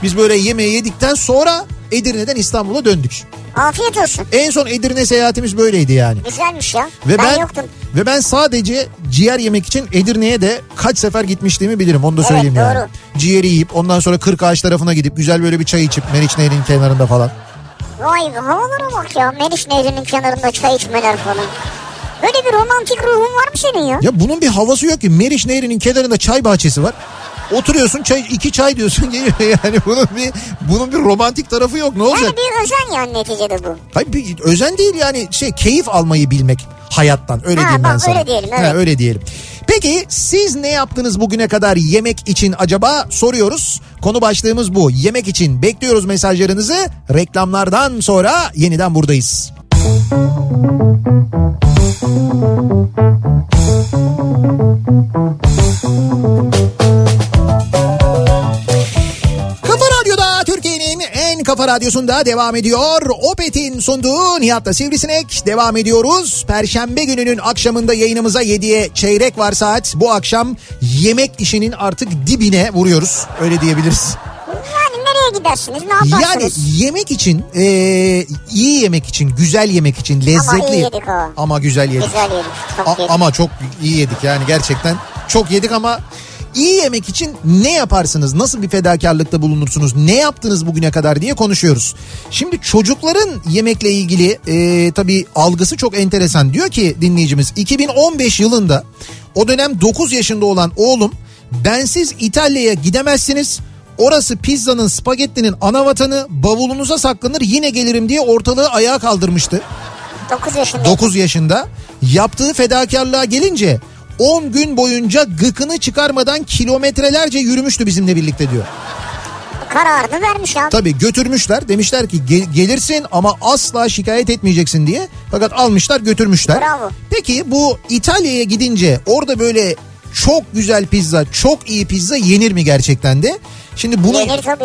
Biz böyle yemeği yedikten sonra Edirne'den İstanbul'a döndük. afiyet olsun. En son Edirne seyahatimiz böyleydi yani. Güzelmiş ya. Ve ben, ben, yoktum. ve ben sadece ciğer yemek için Edirne'ye de kaç sefer gitmişliğimi bilirim. Onu da Evet, söyleyeyim yani. doğru. Ciğeri yiyip ondan sonra Kırkağaç tarafına gidip güzel böyle bir çay içip Meriç Nehri'nin kenarında falan. Vay havalara bak ya. Meriç Nehri'nin kenarında çay içmeler falan. Böyle bir romantik ruhun var mı senin ya? Ya bunun bir havası yok ki. Meriç Nehri'nin kenarında çay bahçesi var. Oturuyorsun çay iki çay diyorsun geliyor yani bunun bir bunun bir romantik tarafı yok ne olacak? Yani bir özen yani neticede bu. Hayır bir özen değil yani şey keyif almayı bilmek hayattan öyle Ha, diyeyim ben bak, sana. öyle diyelim, Ha, evet. öyle diyelim. Peki siz ne yaptınız bugüne kadar yemek için acaba soruyoruz. Konu başlığımız bu. Yemek için bekliyoruz mesajlarınızı. Reklamlardan sonra yeniden buradayız. Kafa radyosunda devam ediyor. Opet'in sunduğu Nihat'la Sivrisinek devam ediyoruz. Perşembe gününün akşamında yayınımıza 7'ye çeyrek var saat. Bu akşam yemek işinin artık dibine vuruyoruz. Öyle diyebiliriz. Yani nereye gidersiniz ne Yani yaparsınız? yemek için eee, iyi yemek için güzel yemek için lezzetli iyi yedik ha. ama güzel yedik. Güzel yedik. Çok A- yedik. ama çok iyi yedik yani gerçekten çok yedik ama iyi yemek için ne yaparsınız? Nasıl bir fedakarlıkta bulunursunuz? Ne yaptınız bugüne kadar diye konuşuyoruz. Şimdi çocukların yemekle ilgili e, tabii algısı çok enteresan. Diyor ki dinleyicimiz 2015 yılında o dönem 9 yaşında olan oğlum bensiz İtalya'ya gidemezsiniz. Orası pizzanın spagettinin ana vatanı bavulunuza saklanır yine gelirim diye ortalığı ayağa kaldırmıştı. 9 yaşında. 9 yaşında yaptığı fedakarlığa gelince 10 gün boyunca gıkını çıkarmadan kilometrelerce yürümüştü bizimle birlikte diyor. Kararını vermiş abi. Tabii götürmüşler demişler ki "Gel- gelirsin ama asla şikayet etmeyeceksin diye. Fakat almışlar götürmüşler. Bravo. Peki bu İtalya'ya gidince orada böyle çok güzel pizza, çok iyi pizza yenir mi gerçekten de? Şimdi bunu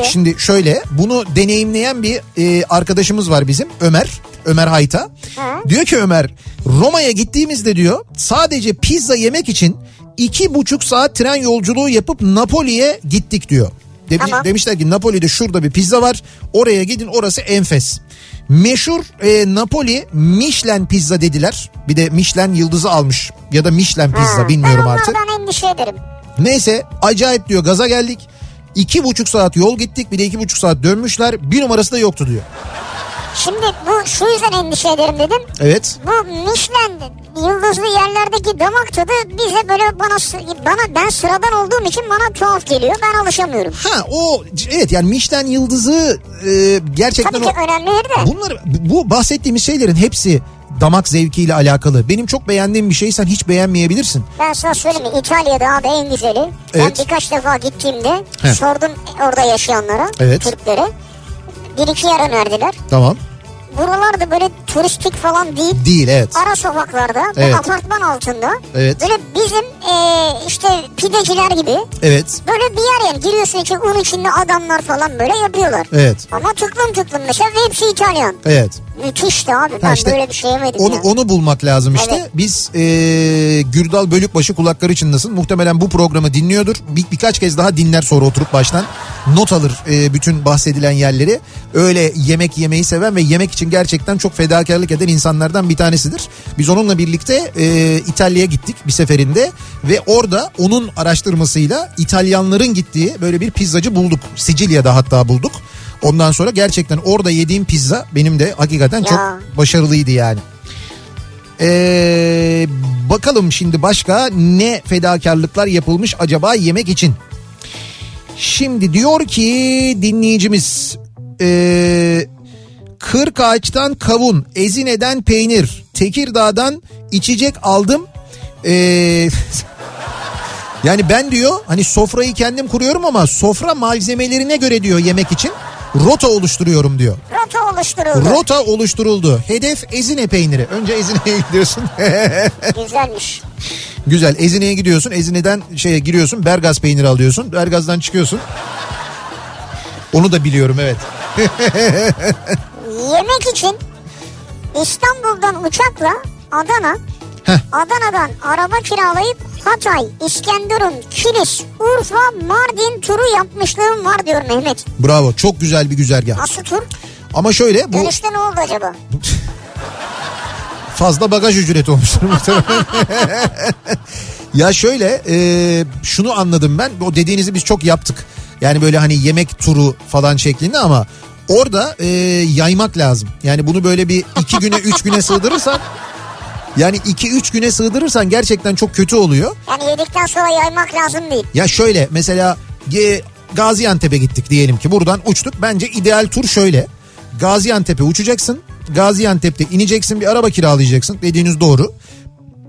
şimdi şöyle bunu deneyimleyen bir e, arkadaşımız var bizim Ömer. Ömer Hayta. Hı. Diyor ki Ömer Roma'ya gittiğimizde diyor sadece pizza yemek için iki buçuk saat tren yolculuğu yapıp Napoli'ye gittik diyor. Demiş, Tamam. Demişler ki Napoli'de şurada bir pizza var oraya gidin orası enfes. Meşhur e, Napoli Michelin pizza dediler. Bir de Michelin yıldızı almış ya da Michelin pizza Ha, bilmiyorum ben artık. onlardan endişe ederim. Neyse acayip diyor gaza geldik. İki buçuk saat yol gittik bir de iki buçuk saat dönmüşler bir numarası da yoktu diyor. Şimdi bu şu yüzden endişe ederim dedim. Evet Bu Michelin yıldızlı yerlerdeki damak tadı bize böyle bana bana ben sıradan olduğum için bana tuhaf geliyor. Ben alışamıyorum. ha o evet yani Michelin yıldızı e, gerçekten Tabii o, ki önemlidir de. bunlar bu bahsettiğimiz şeylerin hepsi damak zevkiyle alakalı. Benim çok beğendiğim bir şey sen hiç beğenmeyebilirsin. Ben sana söyleyeyim mi? İtalya'da abi en güzeli. Evet. Ben birkaç defa gittiğimde He. sordum orada yaşayanlara, Evet. Türklere. Bir iki yer önerdiler. Tamam. Buralarda böyle turistik falan değil. Değil evet. Ara sokaklarda, Evet. apartman altında. Evet. Böyle bizim eee, işte pideciler gibi. Evet. Böyle bir yer yani giriyorsun içi un içinde adamlar falan böyle yapıyorlar. Evet. Ama tıklım tıklım mesela ve hepsi İtalyan. Evet. Müthişti abi ben işte böyle bir şey yemedim Onu ya. onu bulmak lazım işte. Evet. Biz e, Gürdal Bölükbaşı kulakları çınlasın. Muhtemelen bu programı dinliyordur. Bir, birkaç kez daha dinler sonra oturup baştan not alır e, bütün bahsedilen yerleri. Öyle yemek yemeyi seven ve yemek için gerçekten çok fedakarlık eden insanlardan bir tanesidir. Biz onunla birlikte e, İtalya'ya gittik bir seferinde ve orada onun araştırmasıyla İtalyanların gittiği böyle bir pizzacı bulduk. Sicilya'da hatta bulduk. Ondan sonra gerçekten orada yediğim pizza benim de hakikaten Ya. çok başarılıydı yani. Ee, bakalım şimdi başka ne fedakarlıklar yapılmış acaba yemek için? Şimdi diyor ki dinleyicimiz ee, Kırk ağaçtan kavun, Ezine'den peynir, Tekirdağ'dan içecek aldım. Ee, Yani ben diyor hani sofrayı kendim kuruyorum ama sofra malzemelerine göre diyor yemek için rota oluşturuyorum diyor. Rota oluşturuldu. Rota oluşturuldu. Hedef Ezine peyniri. Önce Ezine'ye gidiyorsun. Güzelmiş. Güzel. Ezine'ye gidiyorsun. Ezine'den şeye giriyorsun. Bergaz peyniri alıyorsun. Bergaz'dan çıkıyorsun. Onu da biliyorum evet. Yemek için İstanbul'dan uçakla Adana, Heh. Adana'dan araba kiralayıp Hatay, İskenderun, Kilis, Urfa, Mardin turu yapmışlığım var diyor Mehmet. Bravo. Çok güzel bir güzergah. Nasıl tur? Ama şöyle bu Dönüşte ne oldu acaba? fazla bagaj ücreti olmuştur muhtemelen. ya şöyle e, şunu anladım ben. O dediğinizi biz çok yaptık. Yani böyle hani yemek turu falan şeklinde ama orada e, yaymak lazım. Yani bunu böyle bir iki güne üç güne sığdırırsan yani iki üç güne sığdırırsan gerçekten çok kötü oluyor. Yani yedikten sonra yaymak lazım değil. Ya şöyle mesela Gaziantep'e gittik diyelim ki buradan uçtuk. Bence ideal tur şöyle. Gaziantep'e uçacaksın. Gaziantep'te ineceksin bir araba kiralayacaksın. Dediğiniz doğru.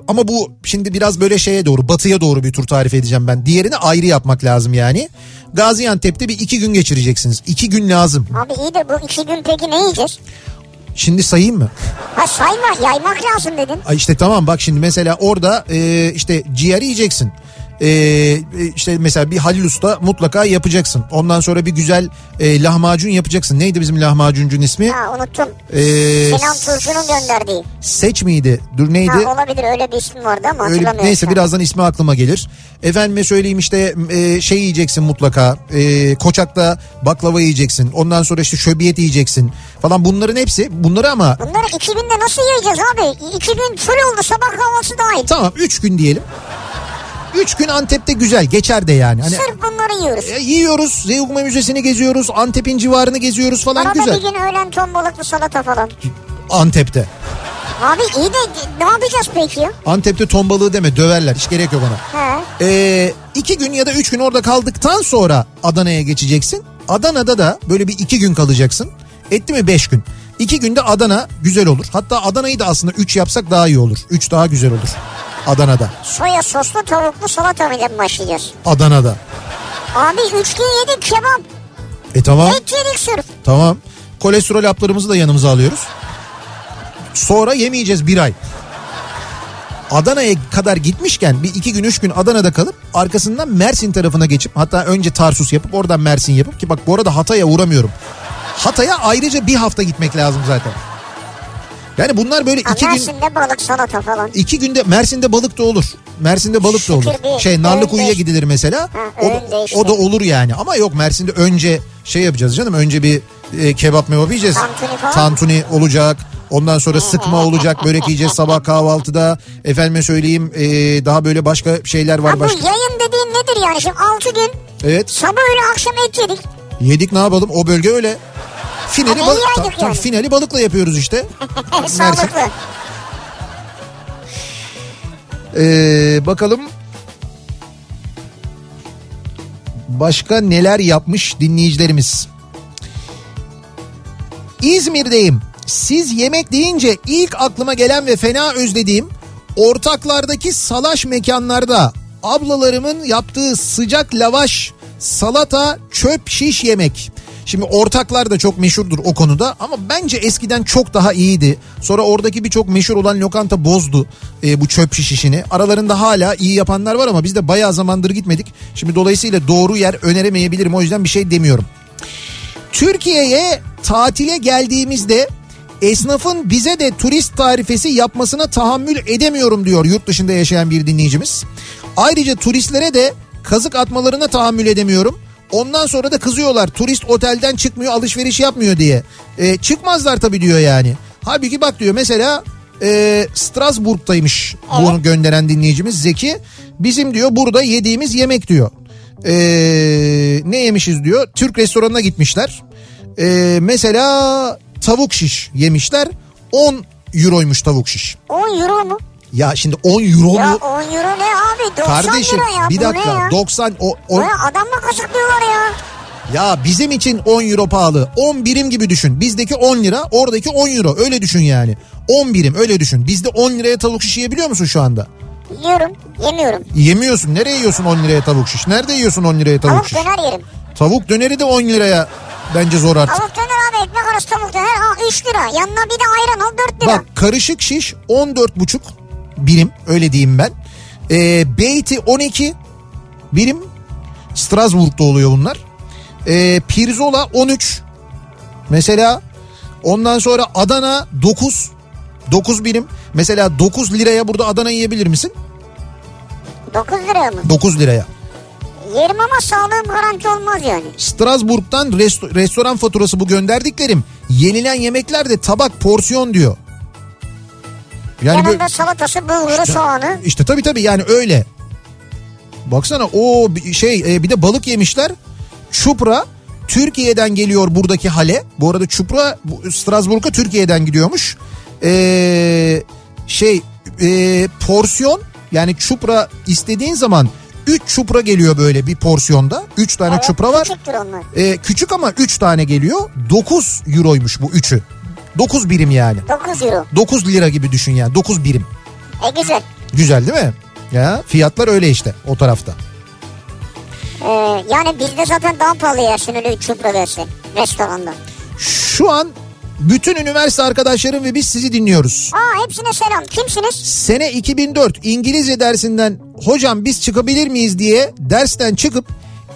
Ama bu şimdi biraz böyle şeye doğru batıya doğru bir tur tarif edeceğim ben. Diğerini ayrı yapmak lazım yani. Gaziantep'te bir iki gün geçireceksiniz. İki gün lazım. Abi iyi de bu iki gün peki ne yiyeceğiz? Şimdi sayayım mı? Ha sayma yaymak lazım dedin. Ay işte tamam bak şimdi mesela orada e, işte ciğer yiyeceksin. E, işte mesela bir Halil Usta mutlaka yapacaksın. Ondan sonra bir güzel e, lahmacun yapacaksın. Neydi bizim lahmacuncun ismi? Ha unuttum. E, Sinan Turcu'nun gönderdiği. Seç miydi? Dur neydi? Ha olabilir öyle bir ismi vardı ama Öyle, hatırlamıyorum. neyse birazdan ismi aklıma gelir. Efendime söyleyeyim işte e, şey yiyeceksin mutlaka. E, koçakta baklava yiyeceksin. Ondan sonra işte şöbiyet yiyeceksin falan. Bunların hepsi bunları ama Bunları iki günde nasıl yiyeceğiz abi? İki gün full oldu sabah kahvaltısı dahil. tamam 3 gün diyelim. 3 gün Antep'te güzel geçer de yani. Hani Sırf bunları yiyoruz. E, yiyoruz. Zeugma Müzesi'ni geziyoruz. Antep'in civarını geziyoruz falan Arada güzel. bir gün öğlen ton balıklı salata falan. Antep'te. Abi iyi de ne yapacağız peki? Antep'te ton balığı deme döverler. Hiç gerek yok ona. He. Ee, iki gün ya da üç gün orada kaldıktan sonra Adana'ya geçeceksin. Adana'da da böyle bir iki gün kalacaksın. Etti mi beş gün. İki günde Adana güzel olur. Hatta Adana'yı da aslında üç yapsak daha iyi olur. Üç daha güzel olur. Adana'da. Soya soslu tavuklu salata mı başlayacağız? Adana'da. Abi üç gün yedik kebap. E tamam. Et yedik sırf. Tamam. Kolesterol haplarımızı da yanımıza alıyoruz. Sonra yemeyeceğiz bir ay. Adana'ya kadar gitmişken bir iki gün üç gün Adana'da kalıp arkasından Mersin tarafına geçip hatta önce Tarsus yapıp oradan Mersin yapıp ki bak bu arada Hatay'a uğramıyorum. Hatay'a ayrıca bir hafta gitmek lazım zaten. Yani bunlar böyle Ha, iki gün Mersin'de balık salata falan. iki günde Mersin'de balık da olur. Mersin'de balık da olur. Şükür bir Şey Narlıkuyu'ya gidilir mesela. Ha, O, değişti. o da olur yani. Ama yok Mersin'de önce şey yapacağız canım. Önce bir e, kebap mevap yiyeceğiz. Tantuni falan. Tantuni olacak. Ondan sonra sıkma olacak. Börek yiyeceğiz sabah kahvaltıda. Efendime söyleyeyim e, daha böyle başka şeyler var. Ha, bu başka. yayın dediğin nedir yani? Şimdi altı gün Evet. sabah öyle akşam et yedik. Yedik ne yapalım? O bölge öyle. Finali, Ha, yaydık ta- ta- finali balıkla yapıyoruz işte. Sağlıklı. Ee, bakalım başka neler yapmış dinleyicilerimiz. İzmir'deyim. Siz yemek deyince ilk aklıma gelen ve fena özlediğim ortaklardaki salaş mekanlarda ablalarımın yaptığı sıcak lavaş, salata, çöp şiş yemek. Şimdi ortaklar da çok meşhurdur o konuda ama bence eskiden çok daha iyiydi. Sonra oradaki birçok meşhur olan lokanta bozdu e, bu çöp şiş işini. Aralarında hala iyi yapanlar var ama biz de bayağı zamandır gitmedik. Şimdi dolayısıyla doğru yer öneremeyebilirim o yüzden bir şey demiyorum. Türkiye'ye tatile geldiğimizde esnafın bize de turist tarifesi yapmasına tahammül edemiyorum diyor yurt dışında yaşayan bir dinleyicimiz. Ayrıca turistlere de kazık atmalarına tahammül edemiyorum. Ondan sonra da kızıyorlar turist otelden çıkmıyor alışveriş yapmıyor diye. E, çıkmazlar tabii diyor yani. Halbuki bak diyor mesela e, Strasbourg'taymış bunu gönderen dinleyicimiz Zeki. Bizim diyor burada yediğimiz yemek diyor. E, ne yemişiz diyor. Türk restoranına gitmişler. E, mesela tavuk şiş yemişler. 10 euroymuş tavuk şiş. 10 euro mu? Ya şimdi 10 euro Ya mu? 10 euro ne abi? 90 Kardeşim euro ya. bir dakika ya? 90 o, o Ya adamla kazıklıyorlar ya. ya bizim için 10 euro pahalı. 10 birim gibi düşün. Bizdeki 10 lira, oradaki 10 euro. Öyle düşün yani. 10 birim öyle düşün. Bizde 10 liraya tavuk şiş yiyebiliyor musun şu anda? Yiyorum. Yemiyorum. Yemiyorsun. Nereye yiyorsun 10 liraya tavuk şiş? Nerede yiyorsun 10 liraya tavuk, Tavuk şiş? döner yerim. Tavuk döneri de 10 liraya bence zor artık. Tavuk döner abi ekmek arası tavuk döner. Aa 3 lira. Yanına bir de ayran al 4 lira. Bak karışık şiş 14,5 birim öyle diyeyim ben. Ee, beyti 12 birim. Strasbourg'da oluyor bunlar. Ee, Pirzola 13. Mesela ondan sonra Adana 9. 9 birim. Mesela 9 liraya burada Adana yiyebilir misin? 9 liraya mı? 9 liraya. Yerim ama sağlığım garanti olmaz yani. Strasbourg'dan resto- restoran faturası bu gönderdiklerim. Yenilen yemekler de tabak porsiyon diyor. Yani Yanında böyle- salatası, bulguru, soğanı. İşte tabii tabii yani öyle. Baksana o şey e, bir de balık yemişler. Çupra Türkiye'den geliyor buradaki hale. Bu arada Çupra Strasbourg'a Türkiye'den gidiyormuş. Ee, şey e, porsiyon yani Çupra istediğin zaman 3 Çupra geliyor böyle bir porsiyonda. 3 tane Evet, Çupra var. Onlar. Ee, küçük ama 3 tane geliyor. 9 euroymuş bu üçü. 9 birim yani. 9 euro. 9 lira gibi düşün yani 9 birim. E güzel. Güzel değil mi? Ya fiyatlar öyle işte o tarafta. Ee, yani bizde zaten daha pahalı yersin öyle 3 çupra versen restoranda. Şu an bütün üniversite arkadaşlarım ve biz sizi dinliyoruz. Aa hepsine selam. Kimsiniz? Sene 2004 İngilizce dersinden hocam biz çıkabilir miyiz diye dersten çıkıp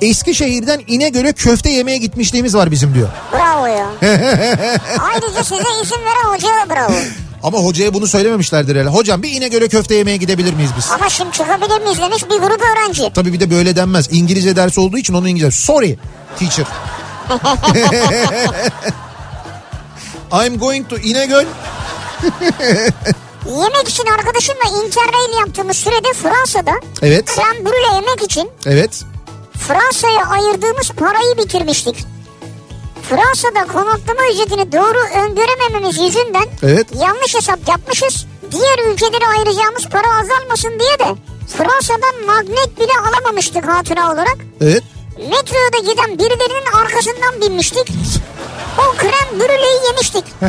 Eskişehir'den İnegöl'e köfte yemeye gitmişliğimiz var bizim diyor. Bravo ya. Ayrıca size izin veren hocaya bravo. Ama hocaya bunu söylememişlerdir herhalde. Hocam bir İnegöl'e köfte yemeye gidebilir miyiz biz? Ama şimdi çıkabilir miyiz demiş bir grup öğrenci. Tabii bir de böyle denmez. İngilizce dersi olduğu için onun İngilizce. Sorry teacher. I'm going to İnegöl. Yemek için arkadaşımla interrail yaptığımız sürede Fransa'da Evet. krem brûle yemek için Evet. Fransa'ya ayırdığımız parayı bitirmiştik. Fransa'da konaklama ücretini doğru öngöremememiz yüzünden Evet. yanlış hesap yapmışız. Diğer ülkelere ayıracağımız para azalmasın diye de Fransa'dan magnet bile alamamıştık hatıra olarak. Evet. Metroda giden birilerinin arkasından binmiştik. O krem brûleyi yemiştik.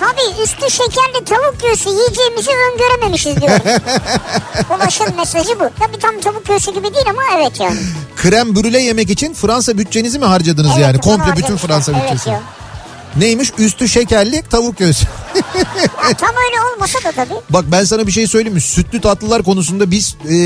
Tabii üstü şekerli tavuk göğsü yiyeceğimizi öngörememişiz diyor. Ulaşın mesajı bu. Tabii tam tavuk göğsü gibi değil ama evet yani. Krem brüle yemek için Fransa bütçenizi mi harcadınız Evet, yani? Komple bütün. Fransa Evet bütçesi. ya. Neymiş? Üstü şekerli tavuk göğsü. Ya tam öyle olmasa da tabii. Bak ben sana bir şey söyleyeyim mi? Sütlü tatlılar konusunda biz e,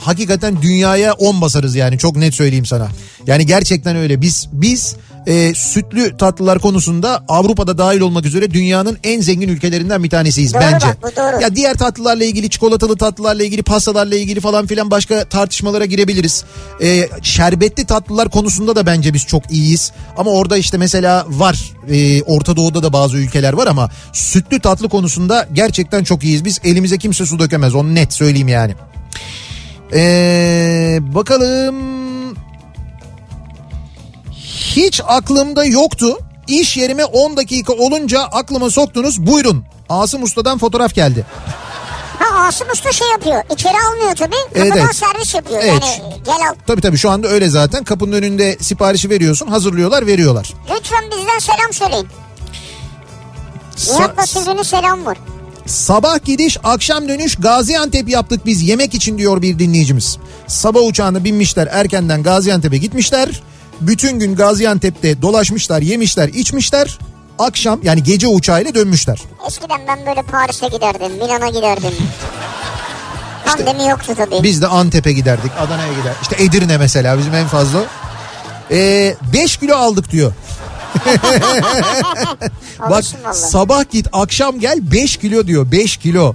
hakikaten dünyaya 10 basarız yani çok net söyleyeyim sana. Yani gerçekten öyle. Biz biz e, sütlü tatlılar konusunda Avrupa'da dahil olmak üzere dünyanın en zengin ülkelerinden bir tanesiyiz Doğru bence. bak, doğru. Ya diğer tatlılarla ilgili, çikolatalı tatlılarla ilgili, pastalarla ilgili falan filan başka tartışmalara girebiliriz. E, şerbetli tatlılar konusunda da bence biz çok iyiyiz. Ama orada işte mesela var. E, Orta Doğu'da da bazı ülkeler var ama sütlü tatlı konusunda gerçekten çok iyiyiz. Biz elimize kimse su dökemez. Onu net söyleyeyim yani. Ee, bakalım. Hiç aklımda yoktu. İş yerime 10 dakika olunca aklıma soktunuz. Buyurun. Asım Usta'dan fotoğraf geldi. Ha Asım Usta şey yapıyor. İçeri almıyor tabii. Kapıdan evet. servis yapıyor. Evet. Yani gel al. Tabii tabii şu anda öyle zaten. Kapının önünde siparişi veriyorsun. Hazırlıyorlar veriyorlar. Lütfen bizden selam söyleyin. Sa- Nihat'la Sivri'nin selam var. Sabah gidiş akşam dönüş Gaziantep yaptık biz yemek için diyor bir dinleyicimiz. Sabah uçağına binmişler erkenden Gaziantep'e gitmişler. Bütün gün Gaziantep'te dolaşmışlar yemişler içmişler. Akşam yani gece uçağıyla dönmüşler. Eskiden ben böyle Paris'e giderdim, Milano'a giderdim. Pandemi yoktu tabii. Biz de Antep'e giderdik Adana'ya gider. İşte Edirne mesela bizim en fazla. 5 kilo aldık diyor. Bak sabah git akşam gel 5 kilo diyor 5 kilo.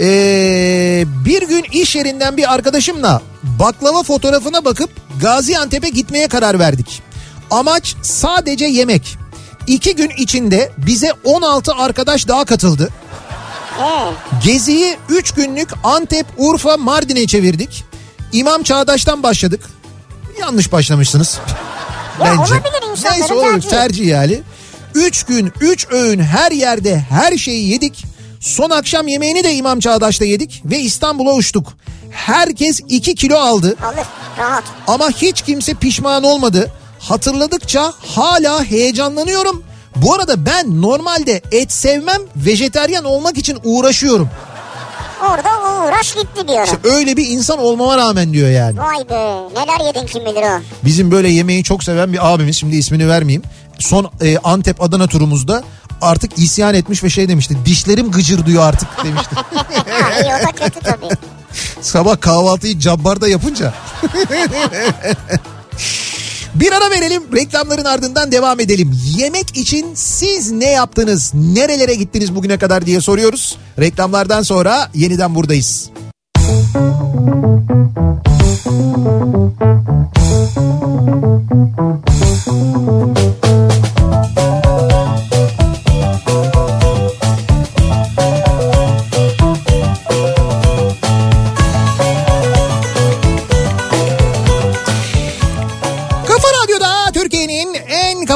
Ee, bir gün iş yerinden bir arkadaşımla baklava fotoğrafına bakıp Gaziantep'e gitmeye karar verdik. Amaç sadece yemek. İki gün içinde bize 16 arkadaş daha katıldı. Geziyi 3 günlük Antep, Urfa, Mardin'e çevirdik. İmam Çağdaş'tan başladık. Yanlış başlamışsınız. Ya olabilir insanların Neyse olur tercihi. tercih yani. 3 gün 3 öğün her yerde her şeyi yedik. Son akşam yemeğini de İmam Çağdaş'ta yedik ve İstanbul'a uçtuk. Herkes 2 kilo aldı alır rahat. ama hiç kimse pişman olmadı. Hatırladıkça hala heyecanlanıyorum. Bu arada ben normalde et sevmem, vejeteryan olmak için uğraşıyorum. orada uğraş gitti diyor. İşte öyle bir insan olmama rağmen diyor yani. Vay be neler yedin kim bilir o. Bizim böyle yemeği çok seven bir abimiz şimdi ismini vermeyeyim. Son e, Antep Adana turumuzda artık isyan etmiş ve şey demişti. Dişlerim gıcır diyor artık demişti. İyi o da kötü tabii. Sabah kahvaltıyı cabbarda yapınca. Bir ara verelim reklamların ardından devam edelim. Yemek için siz ne yaptınız? Nerelere gittiniz bugüne kadar diye soruyoruz. Reklamlardan sonra yeniden buradayız. Kafa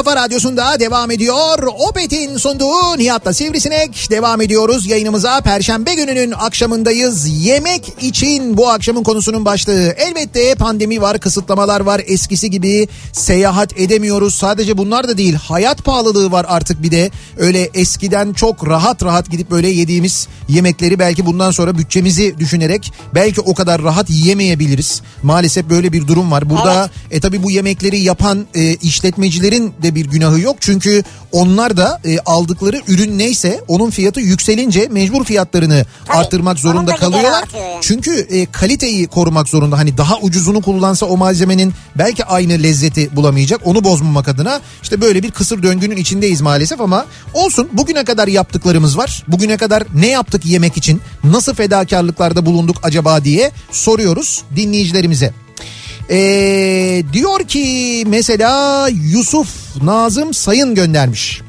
kafa radyosunda devam ediyor. Opet'in sunduğu Nihat'la Sivrisinek devam ediyoruz yayınımıza. Perşembe gününün akşamındayız. Yemek için bu akşamın konusunun başlığı. Elbette pandemi var, kısıtlamalar var. Eskisi gibi seyahat edemiyoruz. Sadece bunlar da değil. Hayat pahalılığı var artık bir de. Öyle eskiden çok rahat rahat gidip böyle yediğimiz yemekleri belki bundan sonra bütçemizi düşünerek belki o kadar rahat yiyemeyebiliriz. Maalesef böyle bir durum var. Burada e tabi bu yemekleri yapan e, işletmecilerin de bir günahı yok. Çünkü onlar da e, aldıkları ürün neyse onun fiyatı yükselince mecbur fiyatlarını Tabii, arttırmak onun zorunda kalıyorlar. yani. Çünkü e, kaliteyi korumak zorunda. Hani daha ucuzunu kullansa o malzemenin belki aynı lezzeti bulamayacak. Onu bozmamak adına işte böyle bir kısır döngünün içindeyiz maalesef ama olsun. Bugüne kadar yaptıklarımız var. Bugüne kadar ne yaptık yemek için? Nasıl fedakarlıklarda bulunduk acaba diye soruyoruz dinleyicilerimize. Ee, diyor ki mesela Yusuf Nazım Sayın göndermiş.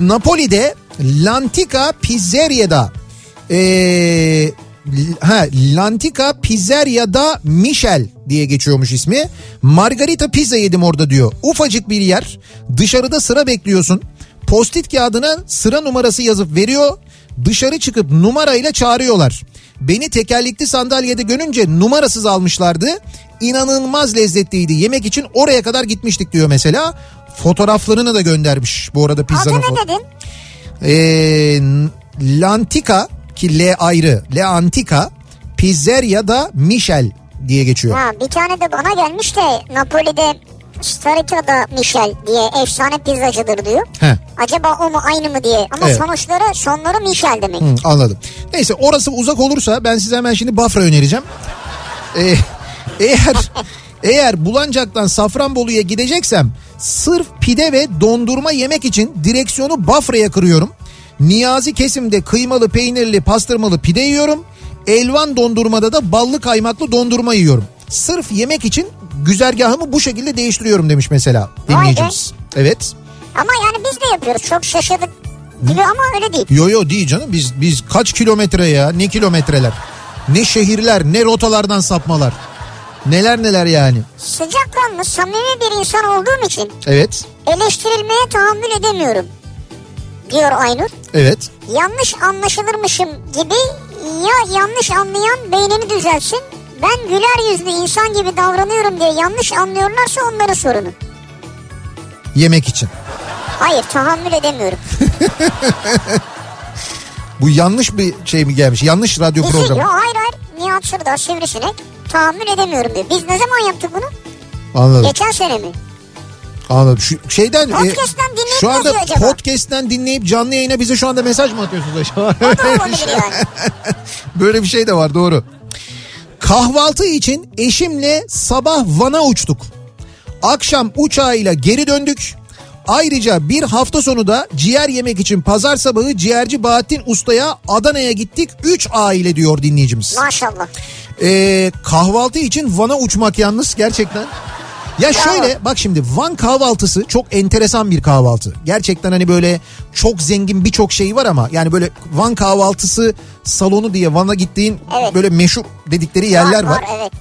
Napoli'de Lantica Pizzeria'da ee, ha, Lantica Pizzeria'da Michel diye geçiyormuş ismi. Margarita pizza yedim orada diyor. Ufacık bir yer. Dışarıda sıra bekliyorsun. Postit kağıdına sıra numarası yazıp veriyor. Dışarı çıkıp numarayla çağırıyorlar. Beni tekerlekli sandalyede görünce numarasız almışlardı. İnanılmaz lezzetliydi. Yemek için oraya kadar gitmiştik diyor mesela. Fotoğraflarını da göndermiş bu arada Adı pizzanın. ne fo- dedin? ee, Lantica ki L ayrı. Le Antica Pizzeria da Michel diye geçiyor. Ha bir tane de bana gelmiş de Napoli'de Starica'da Michel diye efsane pizzacıdır diyor. He. Acaba o mu aynı mı diye. Ama Evet. sonuçları sonları Michel demek. Hı, anladım. Neyse orası uzak olursa ben size hemen şimdi Bafra önereceğim. Ee, eğer eğer Bulancak'tan Safranbolu'ya gideceksem sırf pide ve dondurma yemek için direksiyonu Bafra'ya kırıyorum. Niyazi kesimde kıymalı peynirli pastırmalı pide yiyorum. Elvan dondurmada da ballı kaymaklı dondurma yiyorum. Sırf yemek için güzergahımı bu şekilde değiştiriyorum demiş mesela dinleyicimiz. Evet. Ama yani biz de yapıyoruz. Çok şaşırdık gibi ama öyle değil. Yo yo değil canım biz biz kaç kilometre ya ne kilometreler ne şehirler ne rotalardan sapmalar neler neler yani Sıcakkanlı, samimi bir insan olduğum için evet eleştirilmeye tahammül edemiyorum. Diyor Aynur. evet Yanlış anlaşılırmışım gibi ya yanlış anlayan beynini düzelsin. Ben güler yüzlü insan gibi davranıyorum diye yanlış anlıyorlarsa onların sorunu. yemek için Hayır tahammül edemiyorum. bu yanlış bir şey mi gelmiş yanlış radyo Bizi programı yok hayır hayır Nihat Sırdar sivrisinek tahammül edemiyorum diyor. Biz ne zaman yaptık bunu? anladım Geçen sene mi? anladım şu şeyden e, Podcast'ten dinleyip şu anda acaba? podcast'ten dinleyip canlı yayına bize şu anda mesaj mı atıyorsunuz acaba O da olabilir yani. Böyle bir şey de var doğru. Kahvaltı için eşimle sabah Van'a uçtuk. Akşam uçağıyla geri döndük. Ayrıca bir hafta sonu da ciğer yemek için pazar sabahı ciğerci Bahattin Usta'ya Adana'ya gittik. 3 aile diyor dinleyicimiz. Maşallah. Ee, kahvaltı için Van'a uçmak yalnız gerçekten. Ya şöyle bak şimdi Van kahvaltısı çok enteresan bir kahvaltı. Gerçekten hani böyle çok zengin birçok şey var ama yani böyle Van kahvaltısı salonu diye Van'a gittiğin Evet. böyle meşhur dedikleri yerler var. evet.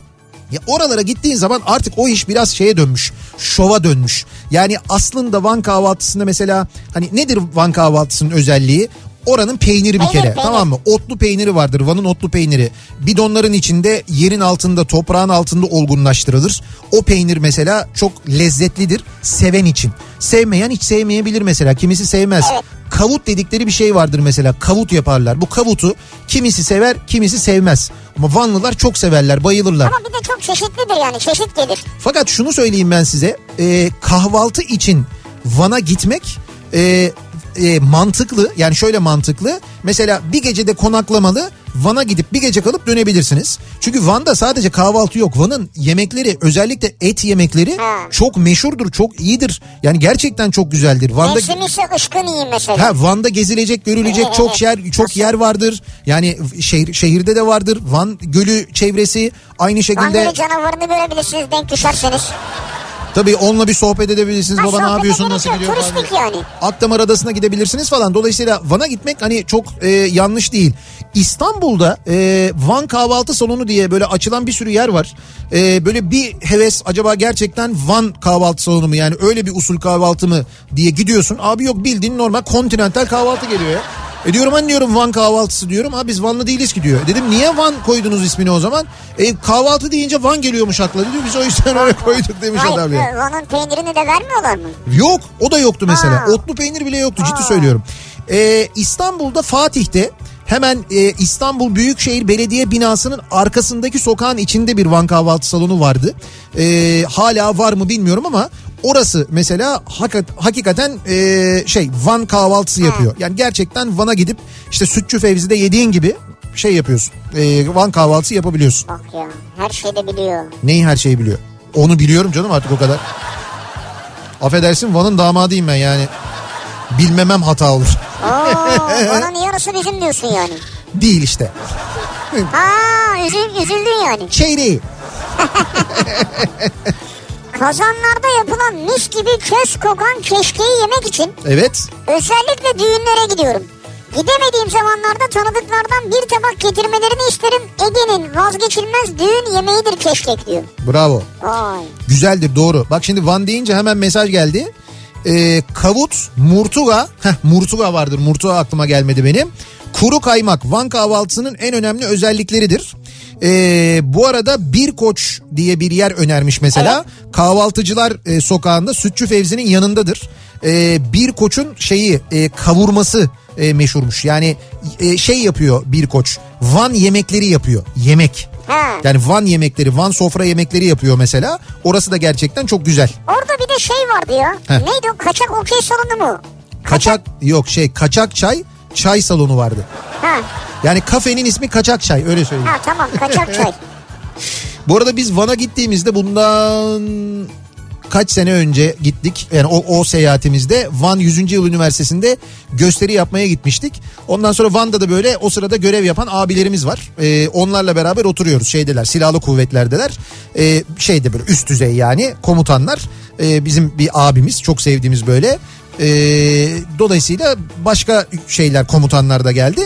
Ya oralara gittiğin zaman artık o iş biraz şeye dönmüş. Şova dönmüş. Yani aslında Van kahvaltısında mesela hani nedir Van kahvaltısının özelliği? Oranın peyniri bir kere tamam mı? Otlu peyniri vardır Van'ın otlu peyniri. Bidonların içinde yerin altında toprağın altında olgunlaştırılır. O peynir mesela çok lezzetlidir seven için. Sevmeyen hiç sevmeyebilir mesela kimisi sevmez. Evet. kavut dedikleri bir şey vardır mesela. Kavut yaparlar. Bu kavutu kimisi sever, kimisi sevmez. Ama Vanlılar çok severler, bayılırlar. Ama bir de çok çeşitlidir yani çeşit gelir. Fakat şunu söyleyeyim ben size. e, kahvaltı için Van'a gitmek e, e, mantıklı. Yani şöyle mantıklı. Mesela bir gecede konaklamalı Van'a gidip bir gece kalıp dönebilirsiniz. Çünkü Van'da sadece kahvaltı yok. Van'ın yemekleri özellikle et yemekleri Ha. çok meşhurdur, çok iyidir. Yani gerçekten çok güzeldir. Van'da Mevsim ise ışkın iyi mesela. Ha Van'da gezilecek, görülecek çok yer çok yer vardır. Yani şehir şehirde de vardır. Van Gölü çevresi aynı Van şekilde Gölü canavarını görebilirsiniz denk düşerseniz. Tabii onunla bir sohbet edebilirsiniz. Ha, Baba ne yapıyorsun nasıl gidiyor? turistik yani. Akdamar Adası'na gidebilirsiniz falan. Dolayısıyla Van'a gitmek hani çok e, yanlış değil. İstanbul'da e, Van kahvaltı salonu diye böyle açılan bir sürü yer var. E, böyle bir heves acaba gerçekten Van kahvaltı salonu mu yani öyle bir usul kahvaltı mı diye gidiyorsun. Abi yok bildiğin normal kontinental kahvaltı geliyor ya. E diyorum hani diyorum Van kahvaltısı diyorum. Ha biz Vanlı değiliz ki diyor. Dedim niye Van koydunuz ismini o zaman? E kahvaltı deyince Van geliyormuş akla diyor. Biz o yüzden öyle koyduk demiş Hayır adam ya. e, Van'ın peynirini de vermiyorlar mı? Yok o da yoktu mesela. Ha. Otlu peynir bile yoktu ciddi söylüyorum. Ee, İstanbul'da Fatih'te hemen e, İstanbul Büyükşehir Belediye binasının arkasındaki sokağın içinde bir Van kahvaltı salonu vardı. Ee, hala var mı bilmiyorum ama orası mesela hakikat, hakikaten e, şey Van kahvaltısı yapıyor. Yani gerçekten Van'a gidip işte Sütçü Fevzi'de yediğin gibi şey yapıyorsun. E, Van kahvaltısı yapabiliyorsun. Bak ya her şeyde biliyor. Neyi her şeyi biliyor. Onu biliyorum canım artık o kadar. Affedersin Van'ın damadıyım ben yani. Bilmemem hata olur. Oo, Van'ın yarısı bizim diyorsun yani. Değil işte. Ha üzül, üzüldün yani. Çeyreği. Kazanlarda yapılan mis gibi köz kokan keşkeyi yemek için Evet. özellikle düğünlere gidiyorum. Gidemediğim zamanlarda tanıdıklardan bir tabak getirmelerini isterim. Ege'nin vazgeçilmez düğün yemeğidir keşkek diyor. Bravo. Vay. Güzeldir doğru. Bak şimdi Van deyince hemen mesaj geldi. Ee, kavut, murtuga. Heh, murtuga vardır. Murtuga aklıma gelmedi benim. Kuru kaymak Van kahvaltısının en önemli özellikleridir. Ee, bu arada Bir Koç diye bir yer önermiş mesela. Kahvaltıcılar e, sokağında Sütçü Fevzi'nin yanındadır. Ee, bir Koç'un şeyi e, kavurması e, meşhurmuş. Yani e, şey yapıyor Bir Koç. Van yemekleri yapıyor. Yemek. Ha. Yani Van yemekleri, Van sofra yemekleri yapıyor mesela. Orası da gerçekten çok güzel. Orada bir de şey vardı ya. Heh. Neydi o kaçak okey salonu mu? Kaçak yok şey kaçak çay, çay salonu vardı. Ha, Yani kafenin ismi kaçak çay öyle söyleyeyim. ha tamam kaçak çay. Bu arada biz Van'a gittiğimizde bundan kaç sene önce gittik. Yani o, o seyahatimizde Van 100. Yıl Üniversitesi'nde gösteri yapmaya gitmiştik. Ondan sonra Van'da da böyle o sırada görev yapan abilerimiz var. Ee, onlarla beraber oturuyoruz şeydeler silahlı kuvvetlerdeler. Ee, şeyde böyle üst düzey yani komutanlar. Ee, bizim bir abimiz çok sevdiğimiz böyle. Ee, dolayısıyla başka şeyler komutanlar da geldi.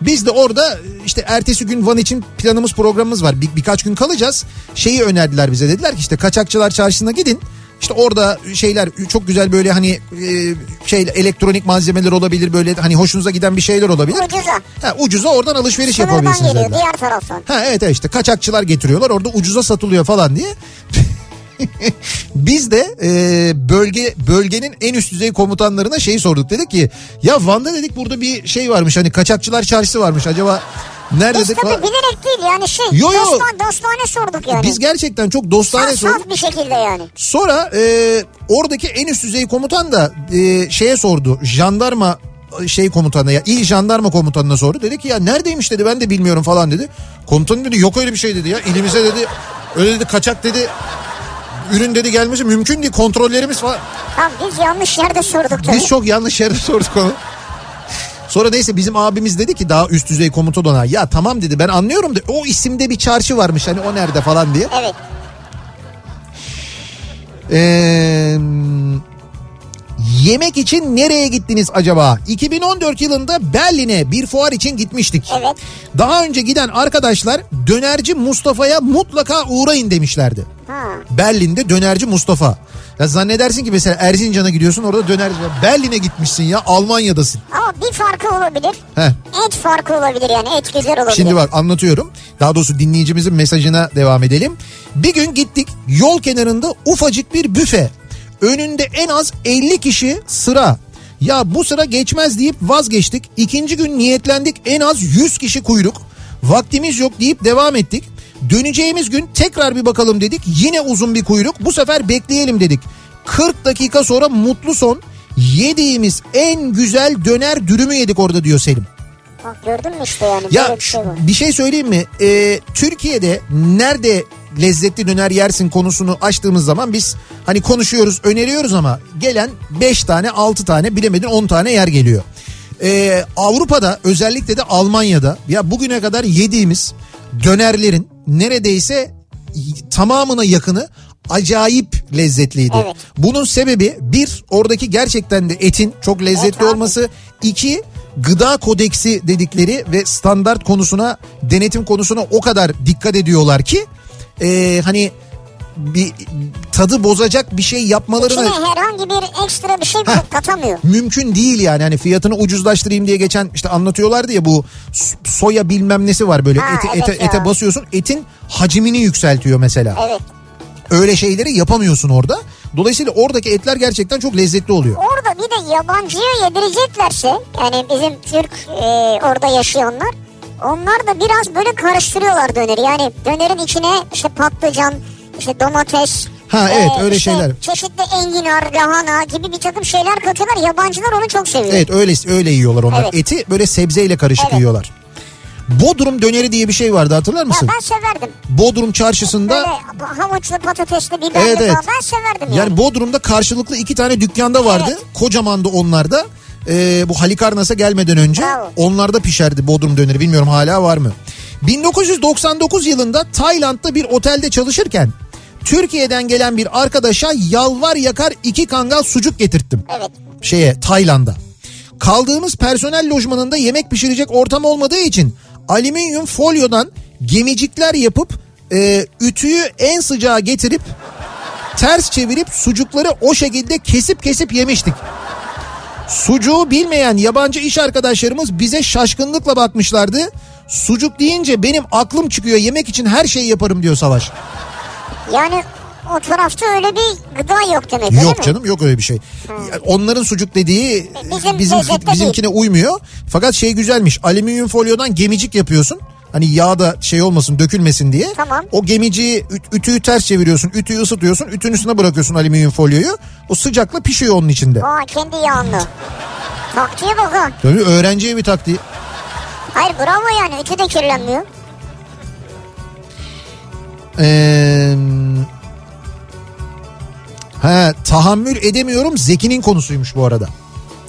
Biz de orada işte ertesi gün Van için planımız programımız var. Bir, birkaç gün kalacağız. Şeyi önerdiler bize dediler ki işte kaçakçılar çarşısına gidin. İşte orada şeyler çok güzel böyle hani e, şey elektronik malzemeler olabilir böyle hani hoşunuza giden bir şeyler olabilir. Ucuza. Ha, ucuza oradan alışveriş Sınırdan yapabilirsiniz. geliyor diğer taraftan. Ha evet evet işte kaçakçılar getiriyorlar orada ucuza satılıyor falan diye. Biz de e, bölge bölgenin en üst düzey komutanlarına şeyi sorduk dedik ki ya Van'da dedik burada bir şey varmış hani kaçakçılar çarşısı varmış acaba nerede Biz tabii bilerek değil yani şey Yo, yo. dostane, dostane sorduk yani. Biz gerçekten çok dostane saf, sorduk. saf bir şekilde yani. Sonra e, oradaki en üst düzey komutan da e, şeye sordu. Jandarma şey komutanına ya il jandarma komutanına sordu. Dedi ki ya neredeymiş dedi ben de bilmiyorum falan dedi. Komutan dedi yok öyle bir şey dedi ya. İlimize dedi öyle dedi kaçak dedi. Ürün dedi gelmesi mümkün değil kontrollerimiz falan. Tamam biz yanlış yerde sorduk tabii. Biz çok yanlış yerde sorduk onu. Sonra neyse bizim abimiz dedi ki daha üst düzey komutan ona ya tamam dedi ben anlıyorum da o isimde bir çarşı varmış hani o nerede falan diye. Evet. Ee, yemek için nereye gittiniz acaba? 2014 yılında Berlin'e bir fuar için gitmiştik. Evet. Daha önce giden arkadaşlar dönerci Mustafa'ya mutlaka uğrayın demişlerdi. Ha. Berlin'de dönerci Mustafa. Ya zannedersin ki mesela Erzincan'a gidiyorsun orada dönerci var. Berlin'e gitmişsin ya Almanya'dasın. Ama bir farkı olabilir. Heh. Et farkı olabilir yani et güzel olabilir. Şimdi bak anlatıyorum. Daha doğrusu dinleyicimizin mesajına devam edelim. Bir gün gittik yol kenarında ufacık bir büfe. Önünde en az 50 kişi sıra. Ya bu sıra geçmez deyip vazgeçtik. İkinci gün niyetlendik en az 100 kişi kuyruk. Vaktimiz yok deyip devam ettik. Döneceğimiz gün tekrar bir bakalım dedik. Yine uzun bir kuyruk. Bu sefer bekleyelim dedik. 40 dakika sonra mutlu son. Yediğimiz en güzel döner dürümü yedik orada diyor Selim. Bak gördün mü işte yani Ya bir şey var. bir şey söyleyeyim mi? Ee, Türkiye'de nerede lezzetli döner yersin konusunu açtığımız zaman biz hani konuşuyoruz öneriyoruz ama gelen 5 tane 6 tane bilemedin 10 tane yer geliyor. Ee, Avrupa'da özellikle de Almanya'da ya bugüne kadar yediğimiz dönerlerin neredeyse tamamına yakını acayip lezzetliydi. Evet. Bunun sebebi bir oradaki gerçekten de etin çok lezzetli Evet abi. olması. iki gıda kodeksi dedikleri ve standart konusuna denetim konusuna o kadar dikkat ediyorlar ki e, hani bir tadı bozacak bir şey yapmalarını İçine herhangi bir ekstra bir şey Heh. katamıyor. mümkün değil yani hani fiyatını ucuzlaştırayım diye geçen işte anlatıyorlardı ya bu soya bilmem nesi var böyle Ha, ete, evet ete, ya. ete basıyorsun etin hacmini yükseltiyor mesela. Evet. Öyle şeyleri yapamıyorsun orada. Dolayısıyla oradaki etler gerçekten çok lezzetli oluyor. Orada bir de yabancıya yedireceklerse yani bizim Türk e, orada yaşayanlar onlar da biraz böyle karıştırıyorlar döneri. Yani dönerin içine işte patlıcan, işte domates. Ha, evet, öyle işte şeyler. Çeşitli enginar, lahana gibi bir takım şeyler katıyorlar. Yabancılar onu çok seviyor. Evet öyle öyle yiyorlar onlar. Evet. Eti böyle sebzeyle karışık Evet. yiyorlar. Bodrum döneri diye bir şey vardı hatırlar Ya mısın? ben severdim. Bodrum çarşısında Böyle havuçlu, patatesli, biberli Evet, evet. falan ben severdim yani. yani Bodrum'da karşılıklı iki tane dükkanda vardı. Evet. Kocamandı onlar da. Ee, bu Halikarnas'a gelmeden önce Bravo. onlarda pişerdi Bodrum döneri. Bilmiyorum hala var mı? 1999 yılında Tayland'da bir otelde çalışırken Türkiye'den gelen bir arkadaşa yalvar yakar iki kangal sucuk getirttim. Evet. şeye Tayland'a. Kaldığımız personel lojmanında yemek pişirecek ortam olmadığı için alüminyum folyodan gemicikler yapıp e, ütüyü en sıcağa getirip ters çevirip sucukları o şekilde kesip kesip yemiştik. Sucuğu bilmeyen yabancı iş arkadaşlarımız bize şaşkınlıkla bakmışlardı. Sucuk deyince benim aklım çıkıyor yemek için her şeyi yaparım diyor Savaş. Yani o tarafta öyle bir gıda yok demek öyle Yok mi? canım yok öyle bir şey. Ya Onların sucuk dediği Bizim bizim lezzette bizimkine uymuyor. Fakat şey güzelmiş. Alüminyum folyodan gemicik yapıyorsun. Hani yağ da şey olmasın dökülmesin diye. Tamam. O gemiciyi üt- ütüyü ters çeviriyorsun. Ütüyü ısıtıyorsun. Ütünün üstüne bırakıyorsun alüminyum folyoyu. O sıcakla pişiyor onun içinde. Aa kendi yağınlı. Taktiğe bak ha. Tabii öğrenciye bir taktiği. Hayır bravo yani ütü de kirlenmiyor. Ee, he, tahammül edemiyorum Zeki'nin konusuymuş bu arada.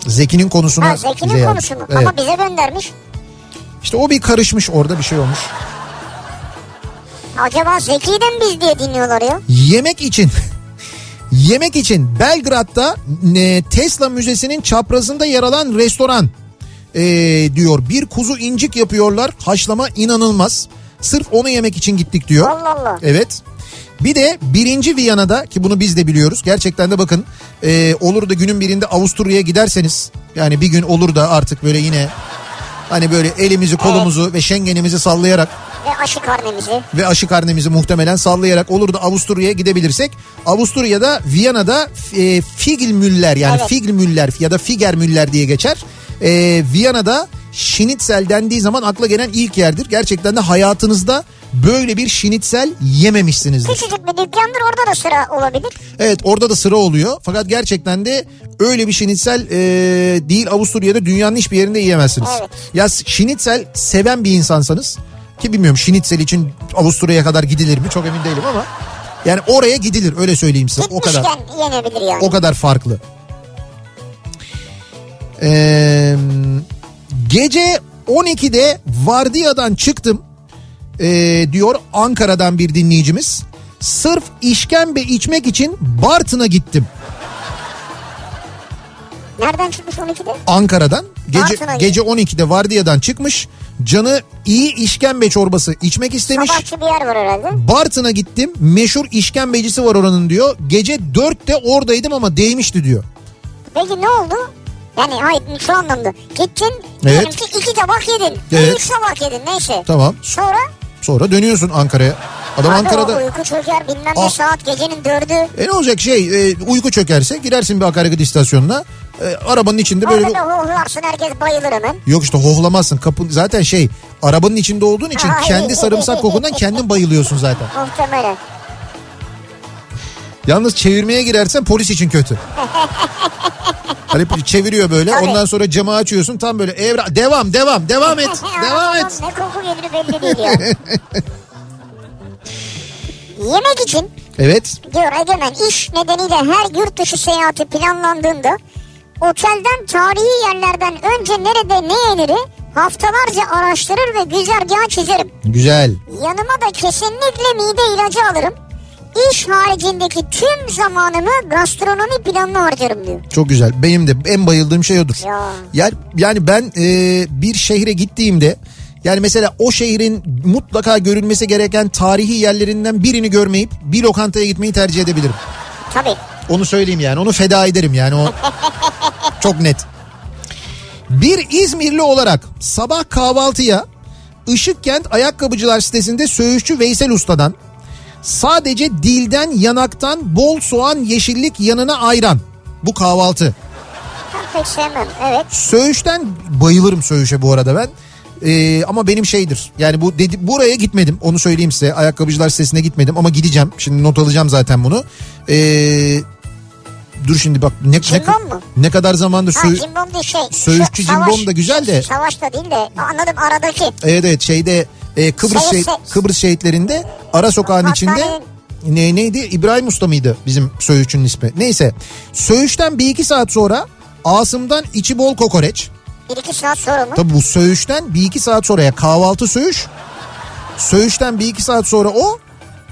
Zeki'nin konusuna Ha bize Zeki'nin yazmış. konusu mu? Evet. Ama bize göndermiş. İşte o bir karışmış orada bir şey olmuş. Acaba Zeki'yi de mi biz diye dinliyorlar ya? Yemek için yemek için Belgrad'da e, Tesla Müzesi'nin çaprazında yer alan restoran e, diyor. Bir kuzu incik yapıyorlar. Haşlama inanılmaz. Sırf onu yemek için gittik diyor. Allah Allah. Evet. Bir de birinci Viyana'da ki bunu biz de biliyoruz. Gerçekten de bakın e, olur da günün birinde Avusturya'ya giderseniz yani bir gün olur da artık böyle yine hani böyle elimizi kolumuzu ve Schengen'imizi sallayarak Ve aşı karnemizi. ve aşı karnemizi muhtemelen sallayarak olur da Avusturya'ya gidebilrsek Avusturya'da Viyana'da e, Figelmüller yani Evet. Figelmüller ya da Figermüller diye geçer. E, Viyana'da şinitzel dendiği zaman akla gelen ilk yerdir. Gerçekten de hayatınızda böyle bir şinitzel yememişsinizdir. Küçücük bir dükkandır orada da sıra olabilir. Evet orada da sıra oluyor. Fakat gerçekten de öyle bir şinitsel e, değil Avusturya'da dünyanın hiçbir yerinde yiyemezsiniz. Evet. Ya şinitsel seven bir insansanız ki bilmiyorum şinitsel için Avusturya'ya kadar gidilir mi çok emin değilim ama yani oraya gidilir öyle söyleyeyim size. O kadar Gitmişken yenebilir yani. o kadar farklı. Ee, gece 12'de vardiyadan çıktım ee, diyor Ankara'dan bir dinleyicimiz. Sırf işkembe içmek için Bartın'a gittim. Nereden çıkmış 12'de? Ankara'dan gece Bartın'a gece 12'de vardiyadan çıkmış. Canı iyi işkembe çorbası içmek istemiş. Sabahçı bir yer var herhalde. Bartın'a gittim. Meşhur işkembecisi var oranın diyor. Gece 4'te oradaydım ama değmişti diyor. Peki ne oldu? Yani hayır şu anlamda. Gittin diyelim ki iki tabak yedin. Evet. Üç tabak yedin neyse. Tamam. Sonra Sonra dönüyorsun Ankara'ya. Adam abi Ankara'da... o uyku çöker bilmem Ah. ne saat gecenin dördü. E ne olacak şey e, uyku çökerse girersin bir akaryakıt istasyonuna. e, arabanın içinde böyle Orada da hohlarsın herkes bayılır hemen. yok işte hohlamazsın kapı zaten şey arabanın içinde olduğun için Ay. kendi sarımsak kokundan kendin bayılıyorsun zaten. Muhtemelen. Yalnız çevirmeye girersen polis için kötü. Hani çeviriyor böyle Tabii. ondan sonra camı açıyorsun tam böyle evra devam devam devam et devam et. Ne koku gelir belli değil ya. Yemek için Evet diyor Egemen iş nedeniyle her yurt dışı seyahati planlandığında otelden tarihi yerlerden önce nerede ne yeniri haftalarca araştırır ve güzergahı çizerim. güzel Yanıma da kesinlikle mide ilacı alırım. İş haricindeki tüm zamanımı gastronomi planına harcarım diyor. çok güzel benim de en bayıldığım şey odur. Ya. Yani, yani ben e, bir şehre gittiğimde yani mesela o şehrin mutlaka görülmesi gereken tarihi yerlerinden birini görmeyip bir lokantaya gitmeyi tercih edebilirim. Tabii. Onu söyleyeyim yani onu feda ederim yani o çok net. Bir İzmirli olarak sabah kahvaltıya Işıkkent Ayakkabıcılar sitesinde söğüşçü Veysel Usta'dan sadece dilden yanaktan bol soğan yeşillik yanına ayran. Bu kahvaltı. Pek sevmem. Evet. Söğüşten bayılırım söğüşe bu arada ben. Ee, ama benim şeydir. Yani bu dedi buraya gitmedim. Onu söyleyeyim size. Ayakkabıcılar sitesine gitmedim ama gideceğim. Şimdi not alacağım zaten bunu. Ee, dur şimdi bak ne, ne, mu? ne kadar zamandır Ha sö- cimbom değil şey. Söğüşçü Sa- cimbom da güzel de. Savaş da değil de anladım aradaki. Evet evet şeyde e, Kıbrıs şehit, Kıbrıs şehitlerinde ara sokağın içinde ne neydi İbrahim Usta mıydı bizim Söğüşçü'nün ismi? Neyse. Söğüşten bir iki saat sonra Asım'dan içi bol kokoreç. Bir iki saat sonra mı? Tabii bu söğüşten bir iki saat sonraya kahvaltı söğüş. Söğüşten bir iki saat sonra o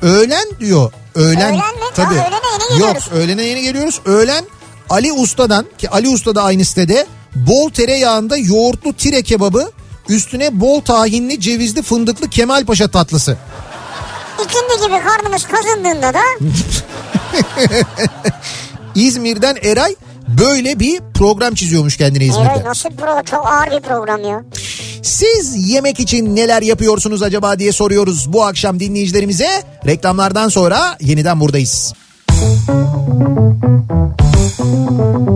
öğlen diyor. Öğlen. Öğlen mi? Tabii. Ha, öğlene yeni geliyoruz. Yok öğlene yeni geliyoruz. Öğlen Ali Usta'dan ki Ali Usta da aynı sitede bol tereyağında yoğurtlu tire kebabı üstüne bol tahinli cevizli fındıklı Kemalpaşa tatlısı. İkindi gibi karnımız kazındığında da İzmir'den Eray böyle bir program çiziyormuş kendine İzmir'de. Eray nasıl program? Çok ağır bir program ya. Siz yemek için neler yapıyorsunuz acaba diye soruyoruz bu akşam dinleyicilerimize. Reklamlardan sonra yeniden buradayız. Kafa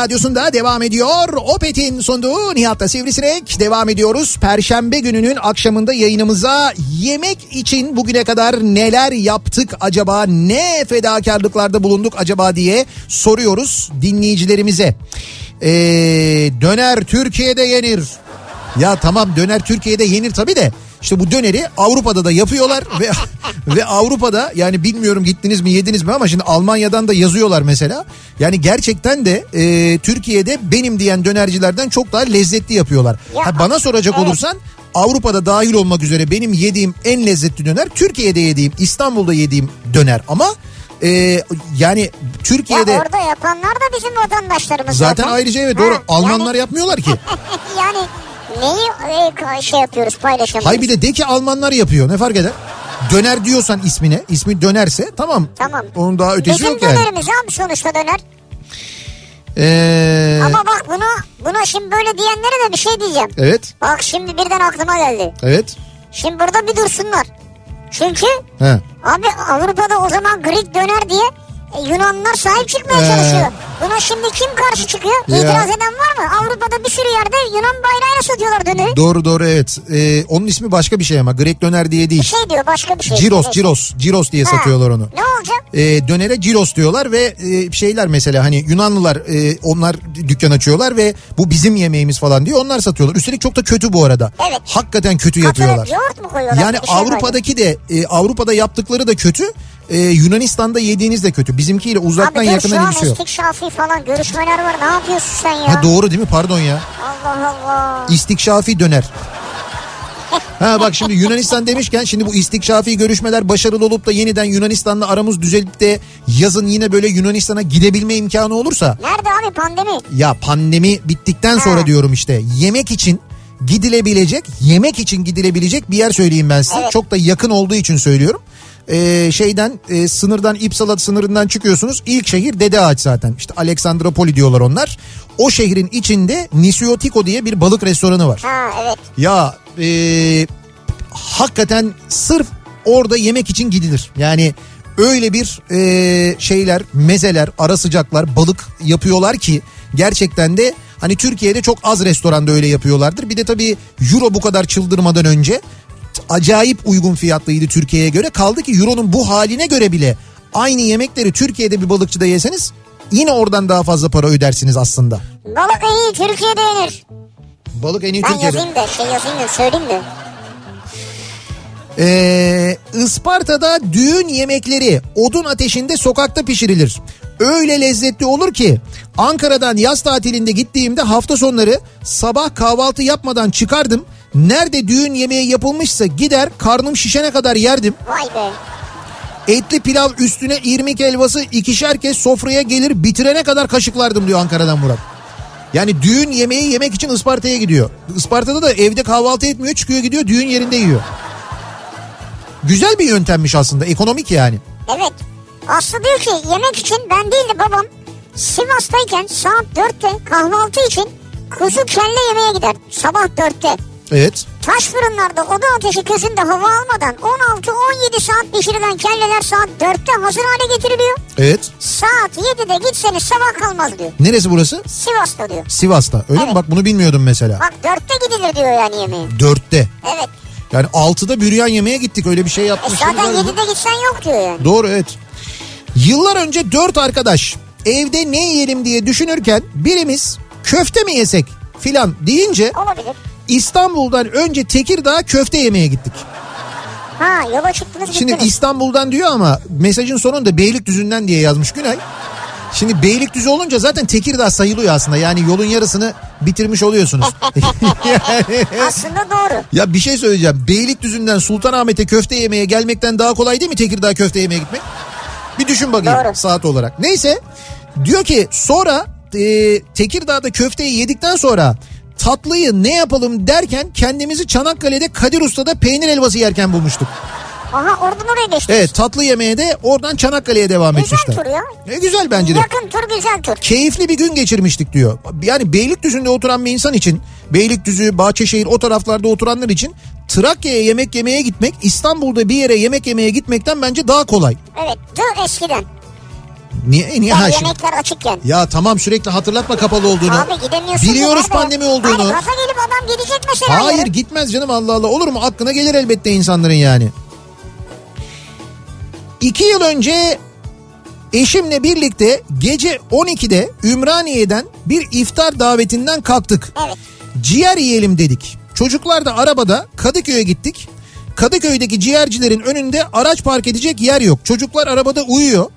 radyosunda devam ediyor. Opet'in sunduğu Nihat'ta Sivrisinek devam ediyoruz. Perşembe gününün akşamında yayınımıza yemek için bugüne kadar neler yaptık acaba ne fedakarlıklarda bulunduk acaba diye soruyoruz dinleyicilerimize. Ee, döner Türkiye'de yenir. Ya tamam döner Türkiye'de yenir tabii de işte bu döneri Avrupa'da da yapıyorlar ve ve Avrupa'da yani bilmiyorum gittiniz mi yediniz mi ama şimdi Almanya'dan da yazıyorlar mesela. Yani gerçekten de e, Türkiye'de benim diyen dönercilerden çok daha lezzetli yapıyorlar. Ya, Ha, bana soracak evet. olursan Avrupa'da dahil olmak üzere benim yediğim en lezzetli döner Türkiye'de yediğim İstanbul'da yediğim döner ama e, yani Ya Türkiye'de orada yapanlar da bizim vatandaşlarımız zaten ayrıca evet doğru Ha, Almanlar yapmıyorlar ki. Yani, yani neyi şey yapıyoruz paylaşamıyoruz. Hay bir de de ki Almanlar yapıyor ne fark eder? Döner diyorsan ismine, ismi dönerse tamam. Tamam. Onun daha ötesi Bizim yok yani. dönerimiz abi sonuçta döner. Ee, Ama bak buna, buna şimdi böyle diyenlere de bir şey diyeceğim. evet, Bak şimdi birden aklıma geldi. evet. Şimdi burada bir dursunlar. Çünkü He. abi Avrupa'da o zaman Greek döner diye e, Yunanlılar sahip çıkmaya Ee. çalışıyor. Buna şimdi kim karşı çıkıyor? Ya. İtiraz eden var mı? Avrupa'da bir sürü yerde Yunan bayrağıyla satıyorlar döneri. Doğru doğru evet. Ee, onun ismi başka bir şey ama Grek döner diye değil. Bir şey diyor başka bir şey. Ciros, Evet. Ciros, Ciros diye Ha, satıyorlar onu. Ne olacak? Ee, dönere Ciros diyorlar ve e, şeyler mesela hani Yunanlılar e, onlar dükkan açıyorlar ve bu bizim yemeğimiz falan diye onlar satıyorlar. Üstelik çok da kötü bu arada. Evet. Hakikaten kötü Katılıp yapıyorlar. yoğurt mu koyuyorlar? Yani şey. Avrupa'daki de e, Avrupa'da yaptıkları da kötü. E, Yunanistan'da yediğiniz de kötü. Bizimkiyle uzaktan Abi dur ilgisi yok. istikşafi falan görüşmeler var. Ne yapıyorsun sen ya? Ha doğru değil mi? Pardon ya. Allah Allah. İstikşafi döner. Ha bak şimdi Yunanistan demişken şimdi bu istikşafi görüşmeler başarılı olup da yeniden Yunanistan'la aramız düzelip de yazın yine böyle Yunanistan'a gidebilme imkanı olursa Nerede abi pandemi? ya pandemi bittikten sonra Ha. diyorum işte yemek için gidilebilecek yemek için gidilebilecek bir yer söyleyeyim ben size. Evet. Çok da yakın olduğu için söylüyorum. Ee, şeyden e, sınırdan İpsala sınırından çıkıyorsunuz. İlk şehir Dede Ağaç zaten. İşte Aleksandropoli diyorlar onlar. O şehrin içinde Nisiotiko diye bir balık restoranı var. Ha evet. Ya e, hakikaten sırf orada yemek için gidilir. Yani öyle bir e, şeyler, mezeler, ara sıcaklar, balık yapıyorlar ki gerçekten de hani Türkiye'de çok az restoranda öyle yapıyorlardır. Bir de tabii euro bu kadar çıldırmadan önce acayip uygun fiyatlıydı Türkiye'ye göre. Kaldı ki euronun bu haline göre bile aynı yemekleri Türkiye'de bir balıkçıda yeseniz yine oradan daha fazla para ödersiniz aslında. Balık en iyi Türkiye'de yenir. Balık en iyi Ben Türkiye'de. yazayım da şey yazayım da söyleyeyim de. Ee, Isparta'da düğün yemekleri odun ateşinde sokakta pişirilir. Öyle lezzetli olur ki Ankara'dan yaz tatilinde gittiğimde hafta sonları sabah kahvaltı yapmadan çıkardım. Nerede düğün yemeği yapılmışsa gider karnım şişene kadar yerdim. Vay be. Etli pilav üstüne irmik helvası ikişer kez sofraya gelir bitirene kadar kaşıklardım diyor Ankara'dan Murat. Yani düğün yemeği yemek için Isparta'ya gidiyor. Isparta'da da evde kahvaltı etmiyor çıkıyor gidiyor düğün yerinde yiyor. Güzel bir yöntemmiş aslında ekonomik yani. Evet. Aslı diyor ki yemek için ben değil de babam Sivas'tayken saat 4'te kahvaltı için kuzu kelle yemeye gider. Sabah 4'te. Evet. Taş fırınlarda oda ateşi közünde hava almadan 16-17 saat pişirilen kelleler saat 4'te hazır hale getiriliyor. Evet. Saat 7'de gitseniz sabah kalmaz diyor. Neresi burası? Sivas'ta diyor. Sivas'ta. Öyle mi? Evet. Bak bunu bilmiyordum mesela. Bak 4'te gidilir diyor yani yemeğe. Dörtte. Evet. Yani altıda büryan yemeğe gittik öyle bir şey E yapmışlar. zaten 7'de gitsen yok diyor yani. Doğru evet. Yıllar önce dört arkadaş evde ne yiyelim diye düşünürken birimiz köfte mi yesek filan deyince Olabilir. İstanbul'dan önce Tekirdağ köfte yemeye gittik. Ha yola çıktınız Şimdi gittiniz. İstanbul'dan diyor ama mesajın sonunda Beylikdüzü'nden diye yazmış Günay. Şimdi Beylikdüzü olunca zaten Tekirdağ sayılıyor aslında. Yani yolun yarısını bitirmiş oluyorsunuz. yani, Aslında doğru. ya bir şey söyleyeceğim. Beylikdüzü'nden Sultanahmet'e köfte yemeye gelmekten daha kolay değil mi Tekirdağ köfte yemeye gitmek? Bir düşün bakayım Doğru. saat olarak. Neyse diyor ki sonra e, Tekirdağ'da köfteyi yedikten sonra tatlıyı ne yapalım derken kendimizi Çanakkale'de Kadir Usta'da peynir helvası yerken bulmuştuk. Aha oradan oraya geçtiniz. Evet tatlı yemeğe de oradan Çanakkale'ye devam Güzel etmişler. tur ya. Ne güzel bence de. Yakın tur güzel tur. Keyifli bir gün geçirmiştik diyor. Yani Beylikdüzü'nde oturan bir insan için Beylikdüzü, Bahçeşehir o taraflarda oturanlar için Trakya'ya yemek yemeye gitmek İstanbul'da bir yere yemek yemeye gitmekten bence daha kolay. Evet dı eskiden. Niye? Niye? Yani Ha, şimdi- yemekler açıkken. Ya tamam sürekli hatırlatma kapalı olduğunu. Abi gidemiyorsun. Biliyoruz nerede? pandemi olduğunu. Hayır gaza gelip adam gidecek mesela. Hayır yarın. gitmez canım Allah Allah. Olur mu? Aklına gelir elbette insanların yani. İki yıl önce eşimle birlikte gece 12'de Ümraniye'den bir iftar davetinden kalktık. Evet. Ciğer yiyelim dedik. Çocuklar da arabada Kadıköy'e gittik. Kadıköy'deki ciğercilerin önünde araç park edecek yer yok. Çocuklar arabada uyuyor.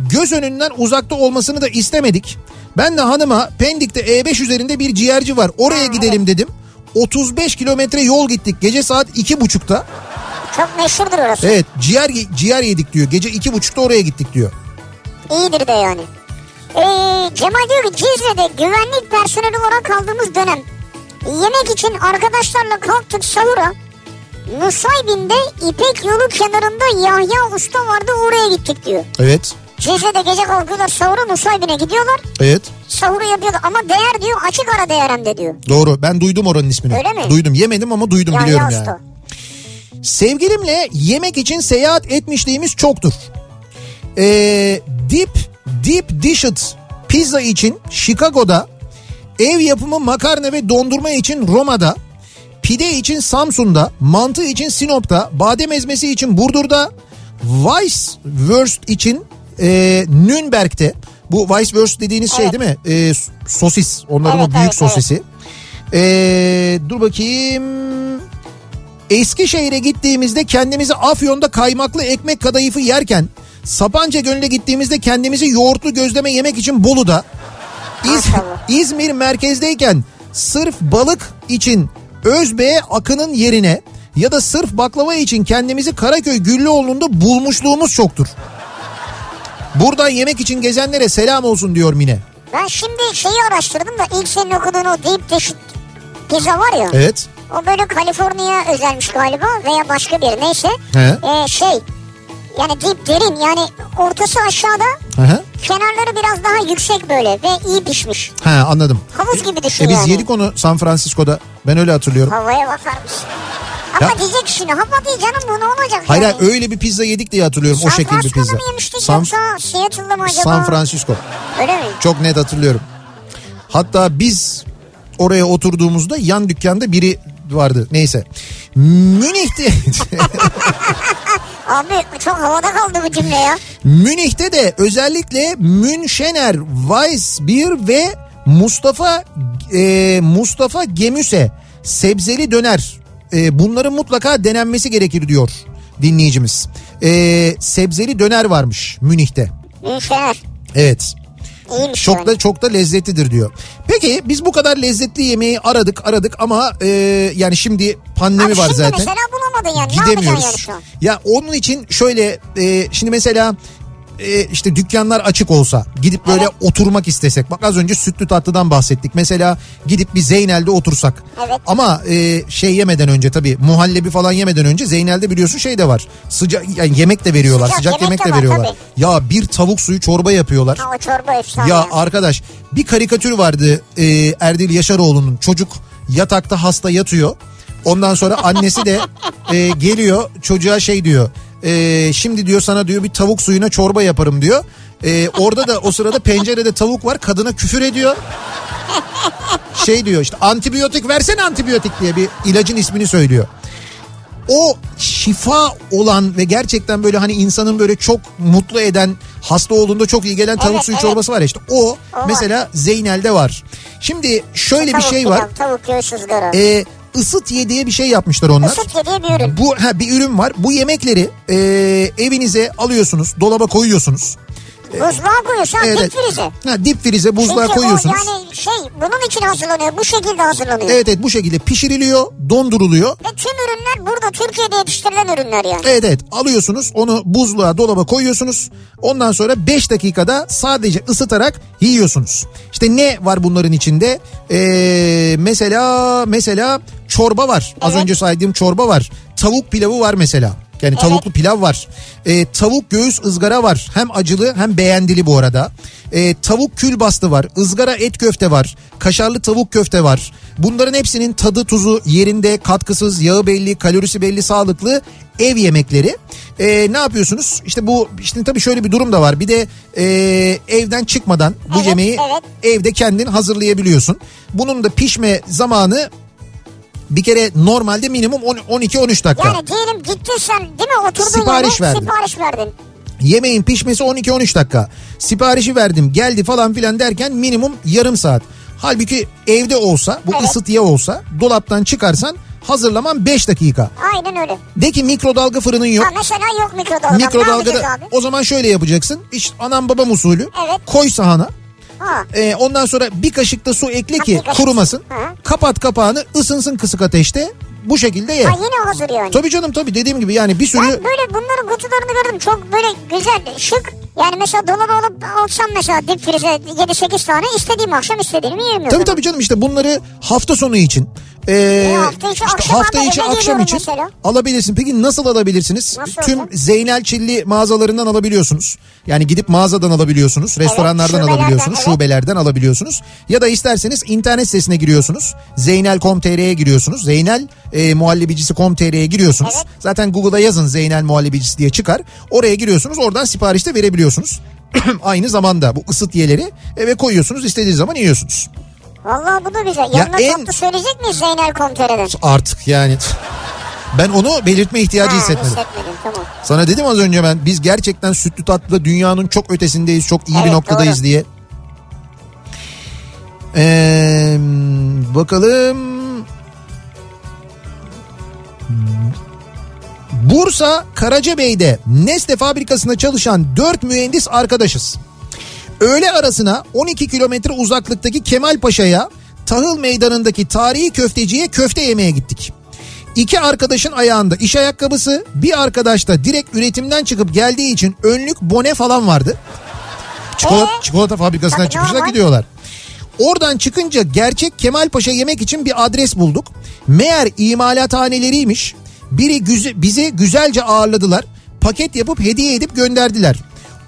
Göz önünden uzakta olmasını da istemedik. Ben de hanıma Pendik'te E5 üzerinde bir ciğerci var. Oraya gidelim dedim. 35 kilometre yol gittik. Gece saat iki buçukta. Çok meşhurdur orası. Evet ciğer ciğer yedik diyor. Gece iki buçukta oraya gittik diyor. İyidir de yani. Ee, Cemal diyor ki Cizre'de güvenlik personeli olarak kaldığımız dönem yemek için arkadaşlarla kalktık sahura. Nusaybin'de İpek yolu kenarında Yahya Usta vardı oraya gittik diyor. Evet. Cizre'de gece kalkıyorlar sahura Nusaybin'e gidiyorlar. Evet. Sahuru yapıyorlar ama değer diyor açık ara değer hem de diyor. Doğru. Ben duydum oranın ismini. Öyle mi? Duydum. Yemedim ama duydum Yahya biliyorum Usta. yani. Sevgilimle yemek için seyahat etmişliğimiz çoktur. Ee, Deep Deep Dished pizza için Chicago'da, ev yapımı makarna ve dondurma için Roma'da, pide için Samsun'da, mantı için Sinop'ta, badem ezmesi için Burdur'da, Weisswurst için e, Nürnberg'te. Bu Weisswurst dediğiniz şey Evet. değil mi? E, sosis. Onların Evet, o büyük evet, sosisi. E, dur bakayım. Eskişehir'e gittiğimizde kendimizi Afyon'da kaymaklı ekmek kadayıfı yerken Sapanca Gölü'ne gittiğimizde kendimizi yoğurtlu gözleme yemek için Bolu'da İz-. İzmir merkezdeyken sırf balık için Özbey'e Akın'ın yerine ya da sırf baklava için kendimizi Karaköy Güllüoğlu'nda bulmuşluğumuz çoktur. Buradan yemek için gezenlere selam olsun diyor Mine. Ben şimdi şeyi araştırdım da ilk senin okuduğun o Deep Dish pizza var ya. Evet. O böyle Kaliforniya özelmiş galiba veya başka bir neyse. He. Ee, şey yani deep derin yani ortası aşağıda Hı hı. kenarları biraz daha yüksek böyle ve iyi pişmiş. He anladım. Havuz gibi düşün E biz yani. yedik onu San Francisco'da. Ben öyle hatırlıyorum. Havaya bakar mısın? Ama Ya- diyecek şimdi hava değil canım bu ne olacak Hayır yani. öyle bir pizza yedik diye hatırlıyorum. o San şekil bir Francisco'da pizza. mı yemiştik San, yoksa Seattle'da mı acaba? San Francisco. Öyle mi? Çok net hatırlıyorum. Hatta biz oraya oturduğumuzda yan dükkanda biri vardı. Neyse. Münih'te Abi çok havada kaldı bu cümle ya. Münih'te de özellikle Münşener, Weissbier ve Mustafa e, Mustafa Gemüse sebzeli döner. E, bunların mutlaka denenmesi gerekir diyor dinleyicimiz. E, sebzeli döner varmış Münih'te. Münşener. Evet. İyiymiş Çok yani. da çok da lezzetlidir diyor. Peki biz bu kadar lezzetli yemeği aradık aradık ama e, yani şimdi pandemi Abi var şimdi zaten. mesela bulamadın yani. Ne yapacaksın yani Gidemiyoruz. şu an? Ya onun için şöyle e, şimdi mesela e, işte dükkanlar açık olsa gidip böyle Evet. oturmak istesek bak az önce sütlü tatlıdan bahsettik mesela gidip bir Zeynel'de otursak Evet. ama e, şey yemeden önce tabii muhallebi falan yemeden önce Zeynel'de biliyorsun şey de var sıcak yani yemek de veriyorlar Sıcak sıcak, yemek yemek, de var, veriyorlar tabii. ya bir tavuk suyu çorba yapıyorlar Ha o çorba efsane. ya Ya, arkadaş bir karikatür vardı e, Erdil Yaşaroğlu'nun çocuk yatakta hasta yatıyor. Ondan sonra annesi de e, geliyor çocuğa şey diyor. E, şimdi diyor sana diyor bir tavuk suyuna çorba yaparım diyor. E, orada da o sırada pencerede tavuk var kadına küfür ediyor. Şey diyor işte antibiyotik versene antibiyotik diye bir ilacın ismini söylüyor o şifa olan ve gerçekten böyle hani insanın böyle çok mutlu eden hasta olduğunda çok iyi gelen tavuk Evet, suyu evet. çorbası var ya işte o, O var. mesela Zeynel'de var. Şimdi şöyle bir tavuk şey pilav, var. Tavuk. Ee, ısıt ye diye bir şey yapmışlar onlar. Isıt ye diye bir ürün. Bu ha bir ürün var. Bu yemekleri e, evinize alıyorsunuz, dolaba koyuyorsunuz. Buzluğa koyuyorsun ha, dip frize. Ha, dip frize buzluğa Çünkü koyuyorsunuz. o yani şey bunun için hazırlanıyor. Bu şekilde hazırlanıyor. Evet evet bu şekilde pişiriliyor, donduruluyor. Ve tüm ürünler burada Türkiye'de yetiştirilen ürünler yani. Evet evet alıyorsunuz onu buzluğa dolaba koyuyorsunuz. Ondan sonra 5 dakikada sadece ısıtarak yiyorsunuz. İşte ne var bunların içinde? Ee, mesela mesela çorba var. Az Evet. önce saydığım çorba var. Tavuk pilavı var mesela. Yani tavuklu pilav var. Ee, tavuk göğüs ızgara var. Hem acılı hem beğendili bu arada. Ee, tavuk külbastı var. ızgara et köfte var. Kaşarlı tavuk köfte var. Bunların hepsinin tadı tuzu yerinde katkısız, yağı belli, kalorisi belli, sağlıklı ev yemekleri. Ee, ne yapıyorsunuz? İşte bu işte tabii şöyle bir durum da var. Bir de e, evden çıkmadan bu Evet, yemeği evet. evde kendin hazırlayabiliyorsun. Bunun da pişme zamanı bir kere normalde minimum 12-13 dakika. Yani diyelim gittin sen değil mi oturdun Sipariş yere verdin. sipariş verdin. Yemeğin pişmesi 12-13 dakika. Siparişi verdim geldi falan filan derken minimum yarım saat. Halbuki evde olsa bu Evet. ısıtıya olsa dolaptan çıkarsan hazırlaman 5 dakika. Aynen öyle. De ki mikrodalga fırının yok. Ha mesela yok mikrodalga. Mikrodalgada o zaman şöyle yapacaksın. İşte anam babam usulü. Evet. Koy sahana. Ha. Ee, ondan sonra bir kaşık da su ekle ki kurumasın. Hı. Kapat kapağını ısınsın kısık ateşte. Bu şekilde ye. Ha yine hazır yani. Tabii canım tabii dediğim gibi yani bir sürü Ben böyle bunların kutularını gördüm. Çok böyle güzel, şık. Yani mesela dolaba alıp alsam mesela dip frize 7-8 tane istediğim akşam istediğimi yemiyorum. Tabii tabii canım işte bunları hafta sonu için e, hafta içi işte akşam hafta içi akşam için mesela. alabilirsin. Peki nasıl alabilirsiniz? Nasıl Tüm olacak? Zeynel Çilli mağazalarından alabiliyorsunuz. Yani gidip mağazadan alabiliyorsunuz. Restoranlardan şubelerden, alabiliyorsunuz. evet. Şubelerden alabiliyorsunuz. Ya da isterseniz internet sitesine giriyorsunuz. Zeynel.com.tr'ye giriyorsunuz. Zeynel e, muhallebicisi.com.tr'ye giriyorsunuz. Evet. Zaten Google'a yazın Zeynel muhallebicisi diye çıkar. Oraya giriyorsunuz. Oradan sipariş de verebiliyorsunuz. Aynı zamanda bu ısıt yeleri eve koyuyorsunuz. istediğiniz zaman yiyorsunuz. Vallahi bu da güzel. Yanına en- tatlı söyleyecek miyiz Zeynel Komitere'den? Artık yani ben onu belirtme ihtiyacı hissetmedim. hissetmedim tamam. Sana dedim az önce ben biz gerçekten sütlü tatlıda dünyanın çok ötesindeyiz, çok iyi bir Evet, noktadayız doğru. diye. Ee, bakalım. Bursa Karacabey'de Nestle fabrikasında çalışan 4 mühendis arkadaşız. Öğle arasına 12 kilometre uzaklıktaki Kemalpaşa'ya Tahıl Meydanı'ndaki tarihi köfteciye köfte yemeye gittik. İki arkadaşın ayağında iş ayakkabısı, bir arkadaş da direkt üretimden çıkıp geldiği için önlük, bone falan vardı. Çikolata, Ee? çikolata fabrikasından çıkmışlar gidiyorlar. Oradan çıkınca gerçek Kemalpaşa yemek için bir adres bulduk. Meğer imalathaneleriymiş. Biri güze, bizi güzelce ağırladılar. Paket yapıp hediye edip gönderdiler.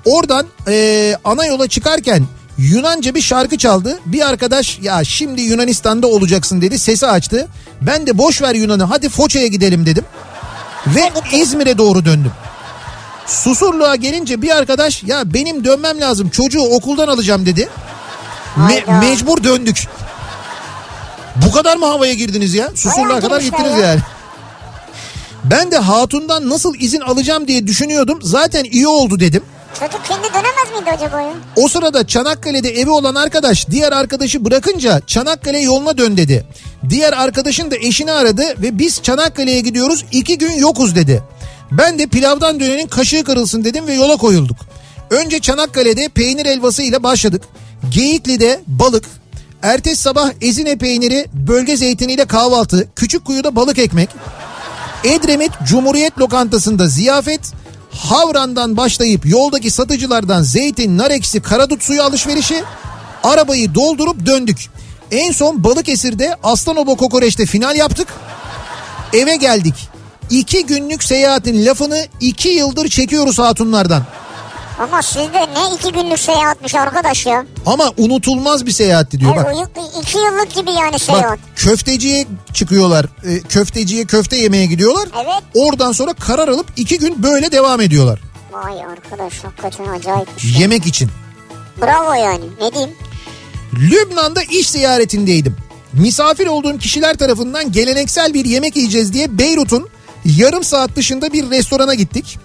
Oradan eee, ana yola çıkarken Yunanca bir şarkı çaldı. Bir arkadaş ya şimdi Yunanistan'da olacaksın dedi. Sesi açtı. Ben de boş ver Yunan'ı hadi Foça'ya gidelim dedim. Ve İzmir'e doğru döndüm. Susurluğa gelince bir arkadaş ya benim dönmem lazım çocuğu okuldan alacağım dedi. Me- mecbur döndük. Bu kadar mı havaya girdiniz ya? Susurluğa kadar gittiniz ya. yani. Ben de hatundan nasıl izin alacağım diye düşünüyordum. Zaten iyi oldu dedim. Çocuk kendi dönemez miydi acaba ya? O sırada Çanakkale'de evi olan arkadaş diğer arkadaşı bırakınca Çanakkale yoluna dön dedi. Diğer arkadaşın da eşini aradı ve biz Çanakkale'ye gidiyoruz iki gün yokuz dedi. Ben de pilavdan dönenin kaşığı kırılsın dedim ve yola koyulduk. Önce Çanakkale'de peynir helvası ile başladık. Geyikli'de balık, ertesi sabah ezine peyniri, bölge zeytiniyle kahvaltı, Küçükkuyu'da balık ekmek, Edremit Cumhuriyet Lokantası'nda ziyafet, Havran'dan başlayıp yoldaki satıcılardan zeytin, nar ekşi, karadut suyu alışverişi, arabayı doldurup döndük. En son Balıkesir'de Aslanoba Kokoreç'te final yaptık. Eve geldik. İki günlük seyahatin lafını iki yıldır çekiyoruz hatunlardan. Ama sizde ne iki günlük seyahatmiş arkadaş ya. Ama unutulmaz bir seyahatti diyor. E, Bak, iki yıllık gibi yani seyahat. bak köfteciye çıkıyorlar. E, köfteciye köfte yemeye gidiyorlar. Evet. Oradan sonra karar alıp iki gün böyle devam ediyorlar. Vay arkadaş hakikaten acayipmiş. Yemek için. Bravo yani ne diyeyim. Lübnan'da iş ziyaretindeydim. Misafir olduğum kişiler tarafından geleneksel bir yemek yiyeceğiz diye Beyrut'un yarım saat dışında bir restorana gittik.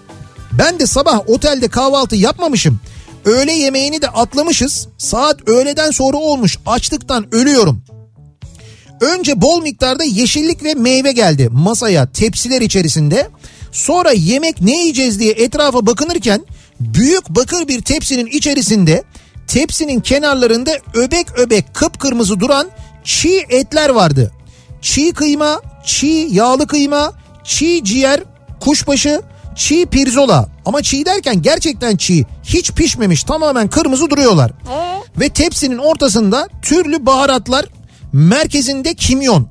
Ben de sabah otelde kahvaltı yapmamışım. Öğle yemeğini de atlamışız. Saat öğleden sonra olmuş. Açlıktan ölüyorum. Önce bol miktarda yeşillik ve meyve geldi masaya tepsiler içerisinde. Sonra yemek ne yiyeceğiz diye etrafa bakınırken büyük bakır bir tepsinin içerisinde tepsinin kenarlarında öbek öbek kıpkırmızı duran çiğ etler vardı. Çiğ kıyma, çiğ yağlı kıyma, çiğ ciğer, kuşbaşı, çiğ pirzola. Ama çiğ derken gerçekten çiğ. Hiç pişmemiş tamamen kırmızı duruyorlar. Ee? Ve tepsinin ortasında türlü baharatlar, merkezinde kimyon.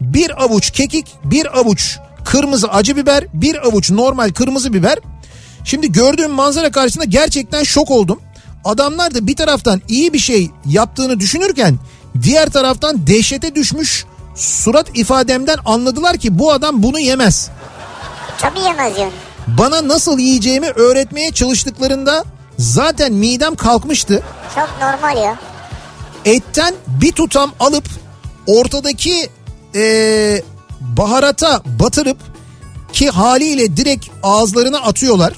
Bir avuç kekik, bir avuç kırmızı acı biber, bir avuç normal kırmızı biber. Şimdi gördüğüm manzara karşısında gerçekten şok oldum. Adamlar da bir taraftan iyi bir şey yaptığını düşünürken diğer taraftan dehşete düşmüş surat ifademden anladılar ki bu adam bunu yemez. Tabii yemez yani. Bana nasıl yiyeceğimi öğretmeye çalıştıklarında zaten midem kalkmıştı. Çok normal ya. etten bir tutam alıp ortadaki eee, baharata batırıp ki haliyle direkt ağızlarına atıyorlar.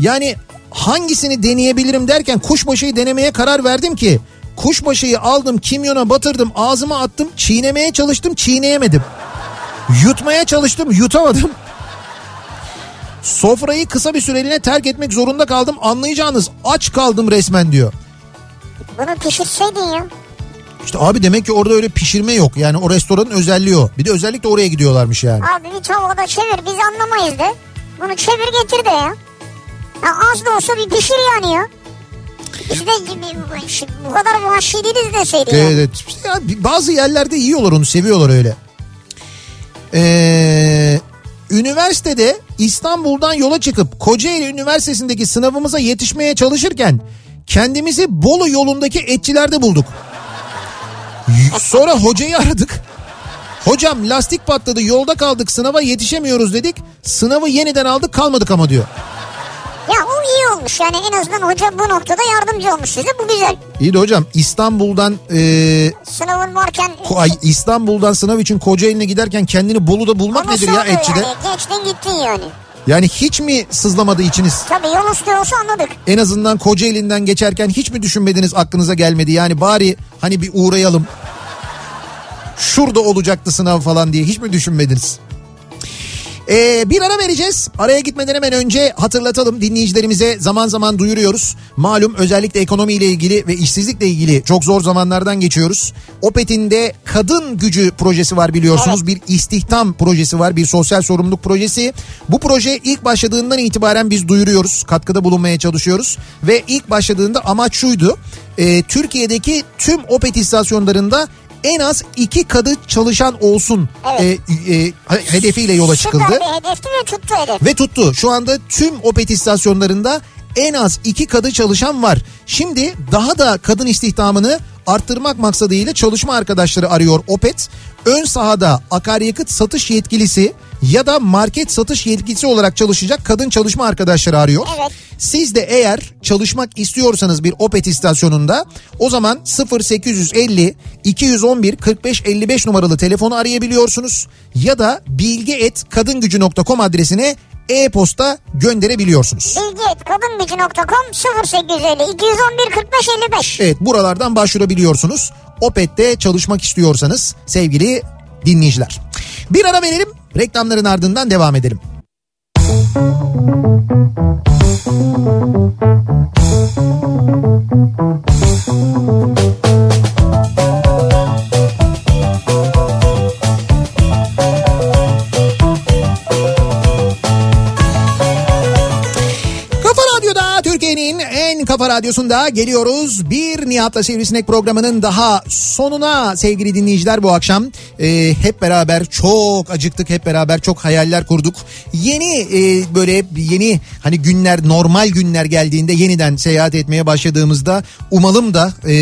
Yani hangisini deneyebilirim derken kuşbaşıyı denemeye karar verdim ki kuşbaşıyı aldım kimyona batırdım ağzıma attım çiğnemeye çalıştım çiğneyemedim. Yutmaya çalıştım yutamadım. Sofrayı kısa bir süreliğine terk etmek zorunda kaldım. Anlayacağınız aç kaldım resmen diyor. Bunu pişirseydin ya. İşte abi demek ki orada öyle pişirme yok. Yani o restoranın özelliği o. Bir de özellikle oraya gidiyorlarmış yani. Abi bir tavada çevir biz anlamayız de. Bunu çevir getir de ya. ya az da olsa bir pişir yani ya. Biz de bu kadar vahşi değiliz deseydin ya. Evet, evet. İşte ya bazı yerlerde yiyorlar onu seviyorlar öyle. Ee, üniversitede İstanbul'dan yola çıkıp Kocaeli Üniversitesi'ndeki sınavımıza yetişmeye çalışırken kendimizi Bolu yolundaki etçilerde bulduk. Sonra hocayı aradık. Hocam lastik patladı yolda kaldık sınava yetişemiyoruz dedik. Sınavı yeniden aldık kalmadık ama diyor. Ya o iyi olmuş yani en azından hoca bu noktada yardımcı olmuş size bu güzel. İyi de hocam İstanbul'dan e, Sınavın varken ay, İstanbul'dan sınav için Kocaeli'ne giderken kendini Bolu'da bulmak Ama nedir ya etçide? Yani. Geçtin gittin yani. Yani hiç mi sızlamadı içiniz? Tabii yol üstü olsa anladık. En azından Kocaeli'nden geçerken hiç mi düşünmediniz aklınıza gelmedi? Yani bari hani bir uğrayalım. Şurada olacaktı sınav falan diye hiç mi düşünmediniz? Ee, bir ara vereceğiz. Araya gitmeden hemen önce hatırlatalım dinleyicilerimize zaman zaman duyuruyoruz. Malum özellikle ekonomiyle ilgili ve işsizlikle ilgili çok zor zamanlardan geçiyoruz. Opet'in de kadın gücü projesi var biliyorsunuz. Bir istihdam projesi var. Bir sosyal sorumluluk projesi. Bu proje ilk başladığından itibaren biz duyuruyoruz. Katkıda bulunmaya çalışıyoruz. Ve ilk başladığında amaç şuydu. Ee, Türkiye'deki tüm Opet istasyonlarında en az iki kadın çalışan olsun Evet. e, e, hedefiyle yola çıkıldı. Süper bir hedefti ve tuttu hedef. Ve tuttu. Şu anda tüm Opet istasyonlarında en az iki kadın çalışan var. Şimdi daha da kadın istihdamını arttırmak maksadıyla çalışma arkadaşları arıyor Opet. Ön sahada akaryakıt satış yetkilisi ya da market satış yetkilisi olarak çalışacak kadın çalışma arkadaşları arıyor. Evet. Siz de eğer çalışmak istiyorsanız bir Opet istasyonunda o zaman 0850 211 45 55 numaralı telefonu arayabiliyorsunuz ya da bilgi@kadingücü.com adresine e-posta gönderebiliyorsunuz. Bilgi kadınbici.com 0850 211 45 55. Evet buralardan başvurabiliyorsunuz. Opet'te çalışmak istiyorsanız sevgili dinleyiciler. Bir ara verelim reklamların ardından devam edelim. Kafa kafa radyosunda geliyoruz. Bir Nihat'la Sivrisinek programının daha sonuna sevgili dinleyiciler bu akşam. Ee, hep beraber çok acıktık hep beraber çok hayaller kurduk. Yeni e, böyle yeni hani günler normal günler geldiğinde yeniden seyahat etmeye başladığımızda umalım da e,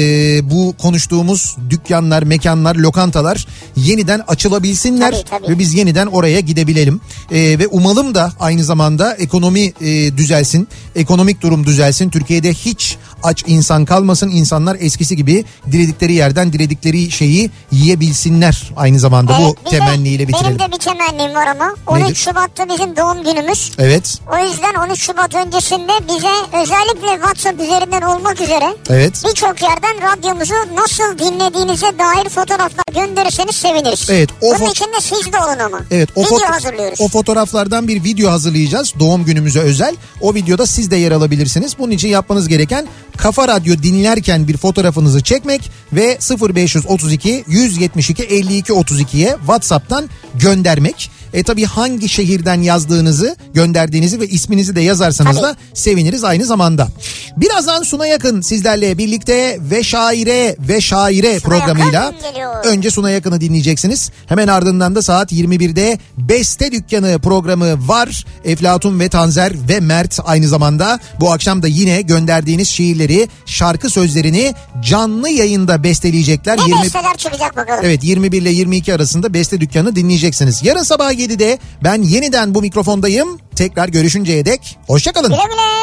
bu konuştuğumuz dükkanlar, mekanlar, lokantalar yeniden açılabilsinler Tabii, tabii. ve biz yeniden oraya gidebilelim. Ee, ve umalım da aynı zamanda ekonomi e, düzelsin, ekonomik durum düzelsin. Türkiye'de hiç aç insan kalmasın. İnsanlar eskisi gibi diledikleri yerden diledikleri şeyi yiyebilsinler. Aynı zamanda bu Evet, de temenniyle bitirelim. Benim de bir temennim var ama. 13 Nedir? Şubat'ta bizim doğum günümüz. Evet, O yüzden 13 Şubat öncesinde bize özellikle WhatsApp üzerinden olmak üzere evet. birçok yerden radyomuzu nasıl dinlediğinize dair fotoğraflar gönderirseniz seviniriz. Evet, o Bunun için de siz de olun ama. Evet o, Video hazırlıyoruz. o fotoğraflardan bir video hazırlayacağız doğum günümüze özel. O videoda siz de yer alabilirsiniz. Bunun için yapmanız gereken Kafa Radyo dinlerken bir fotoğrafınızı çekmek ve 0532 172 52 32'ye WhatsApp'tan göndermek. E tabi hangi şehirden yazdığınızı, gönderdiğinizi ve isminizi de yazarsanız da seviniriz aynı zamanda. Birazdan Suna Yakın sizlerle birlikte ve şaire ve şaire Suna programıyla önce Suna Yakın'ı dinleyeceksiniz. Hemen ardından da saat 21'de Beste Dükkanı programı var. Eflatun ve Tanzer ve Mert aynı zamanda bu akşam da yine gönderdiğiniz şiirleri, şarkı sözlerini canlı yayında besteleyecekler. ne 20 besteler çıkacak bakalım. Evet 21 ile 22 arasında Beste Dükkanı dinleyeceksiniz. Yarın sabah 7'de ben yeniden bu mikrofondayım. Tekrar görüşünceye dek hoşçakalın. Güle güle.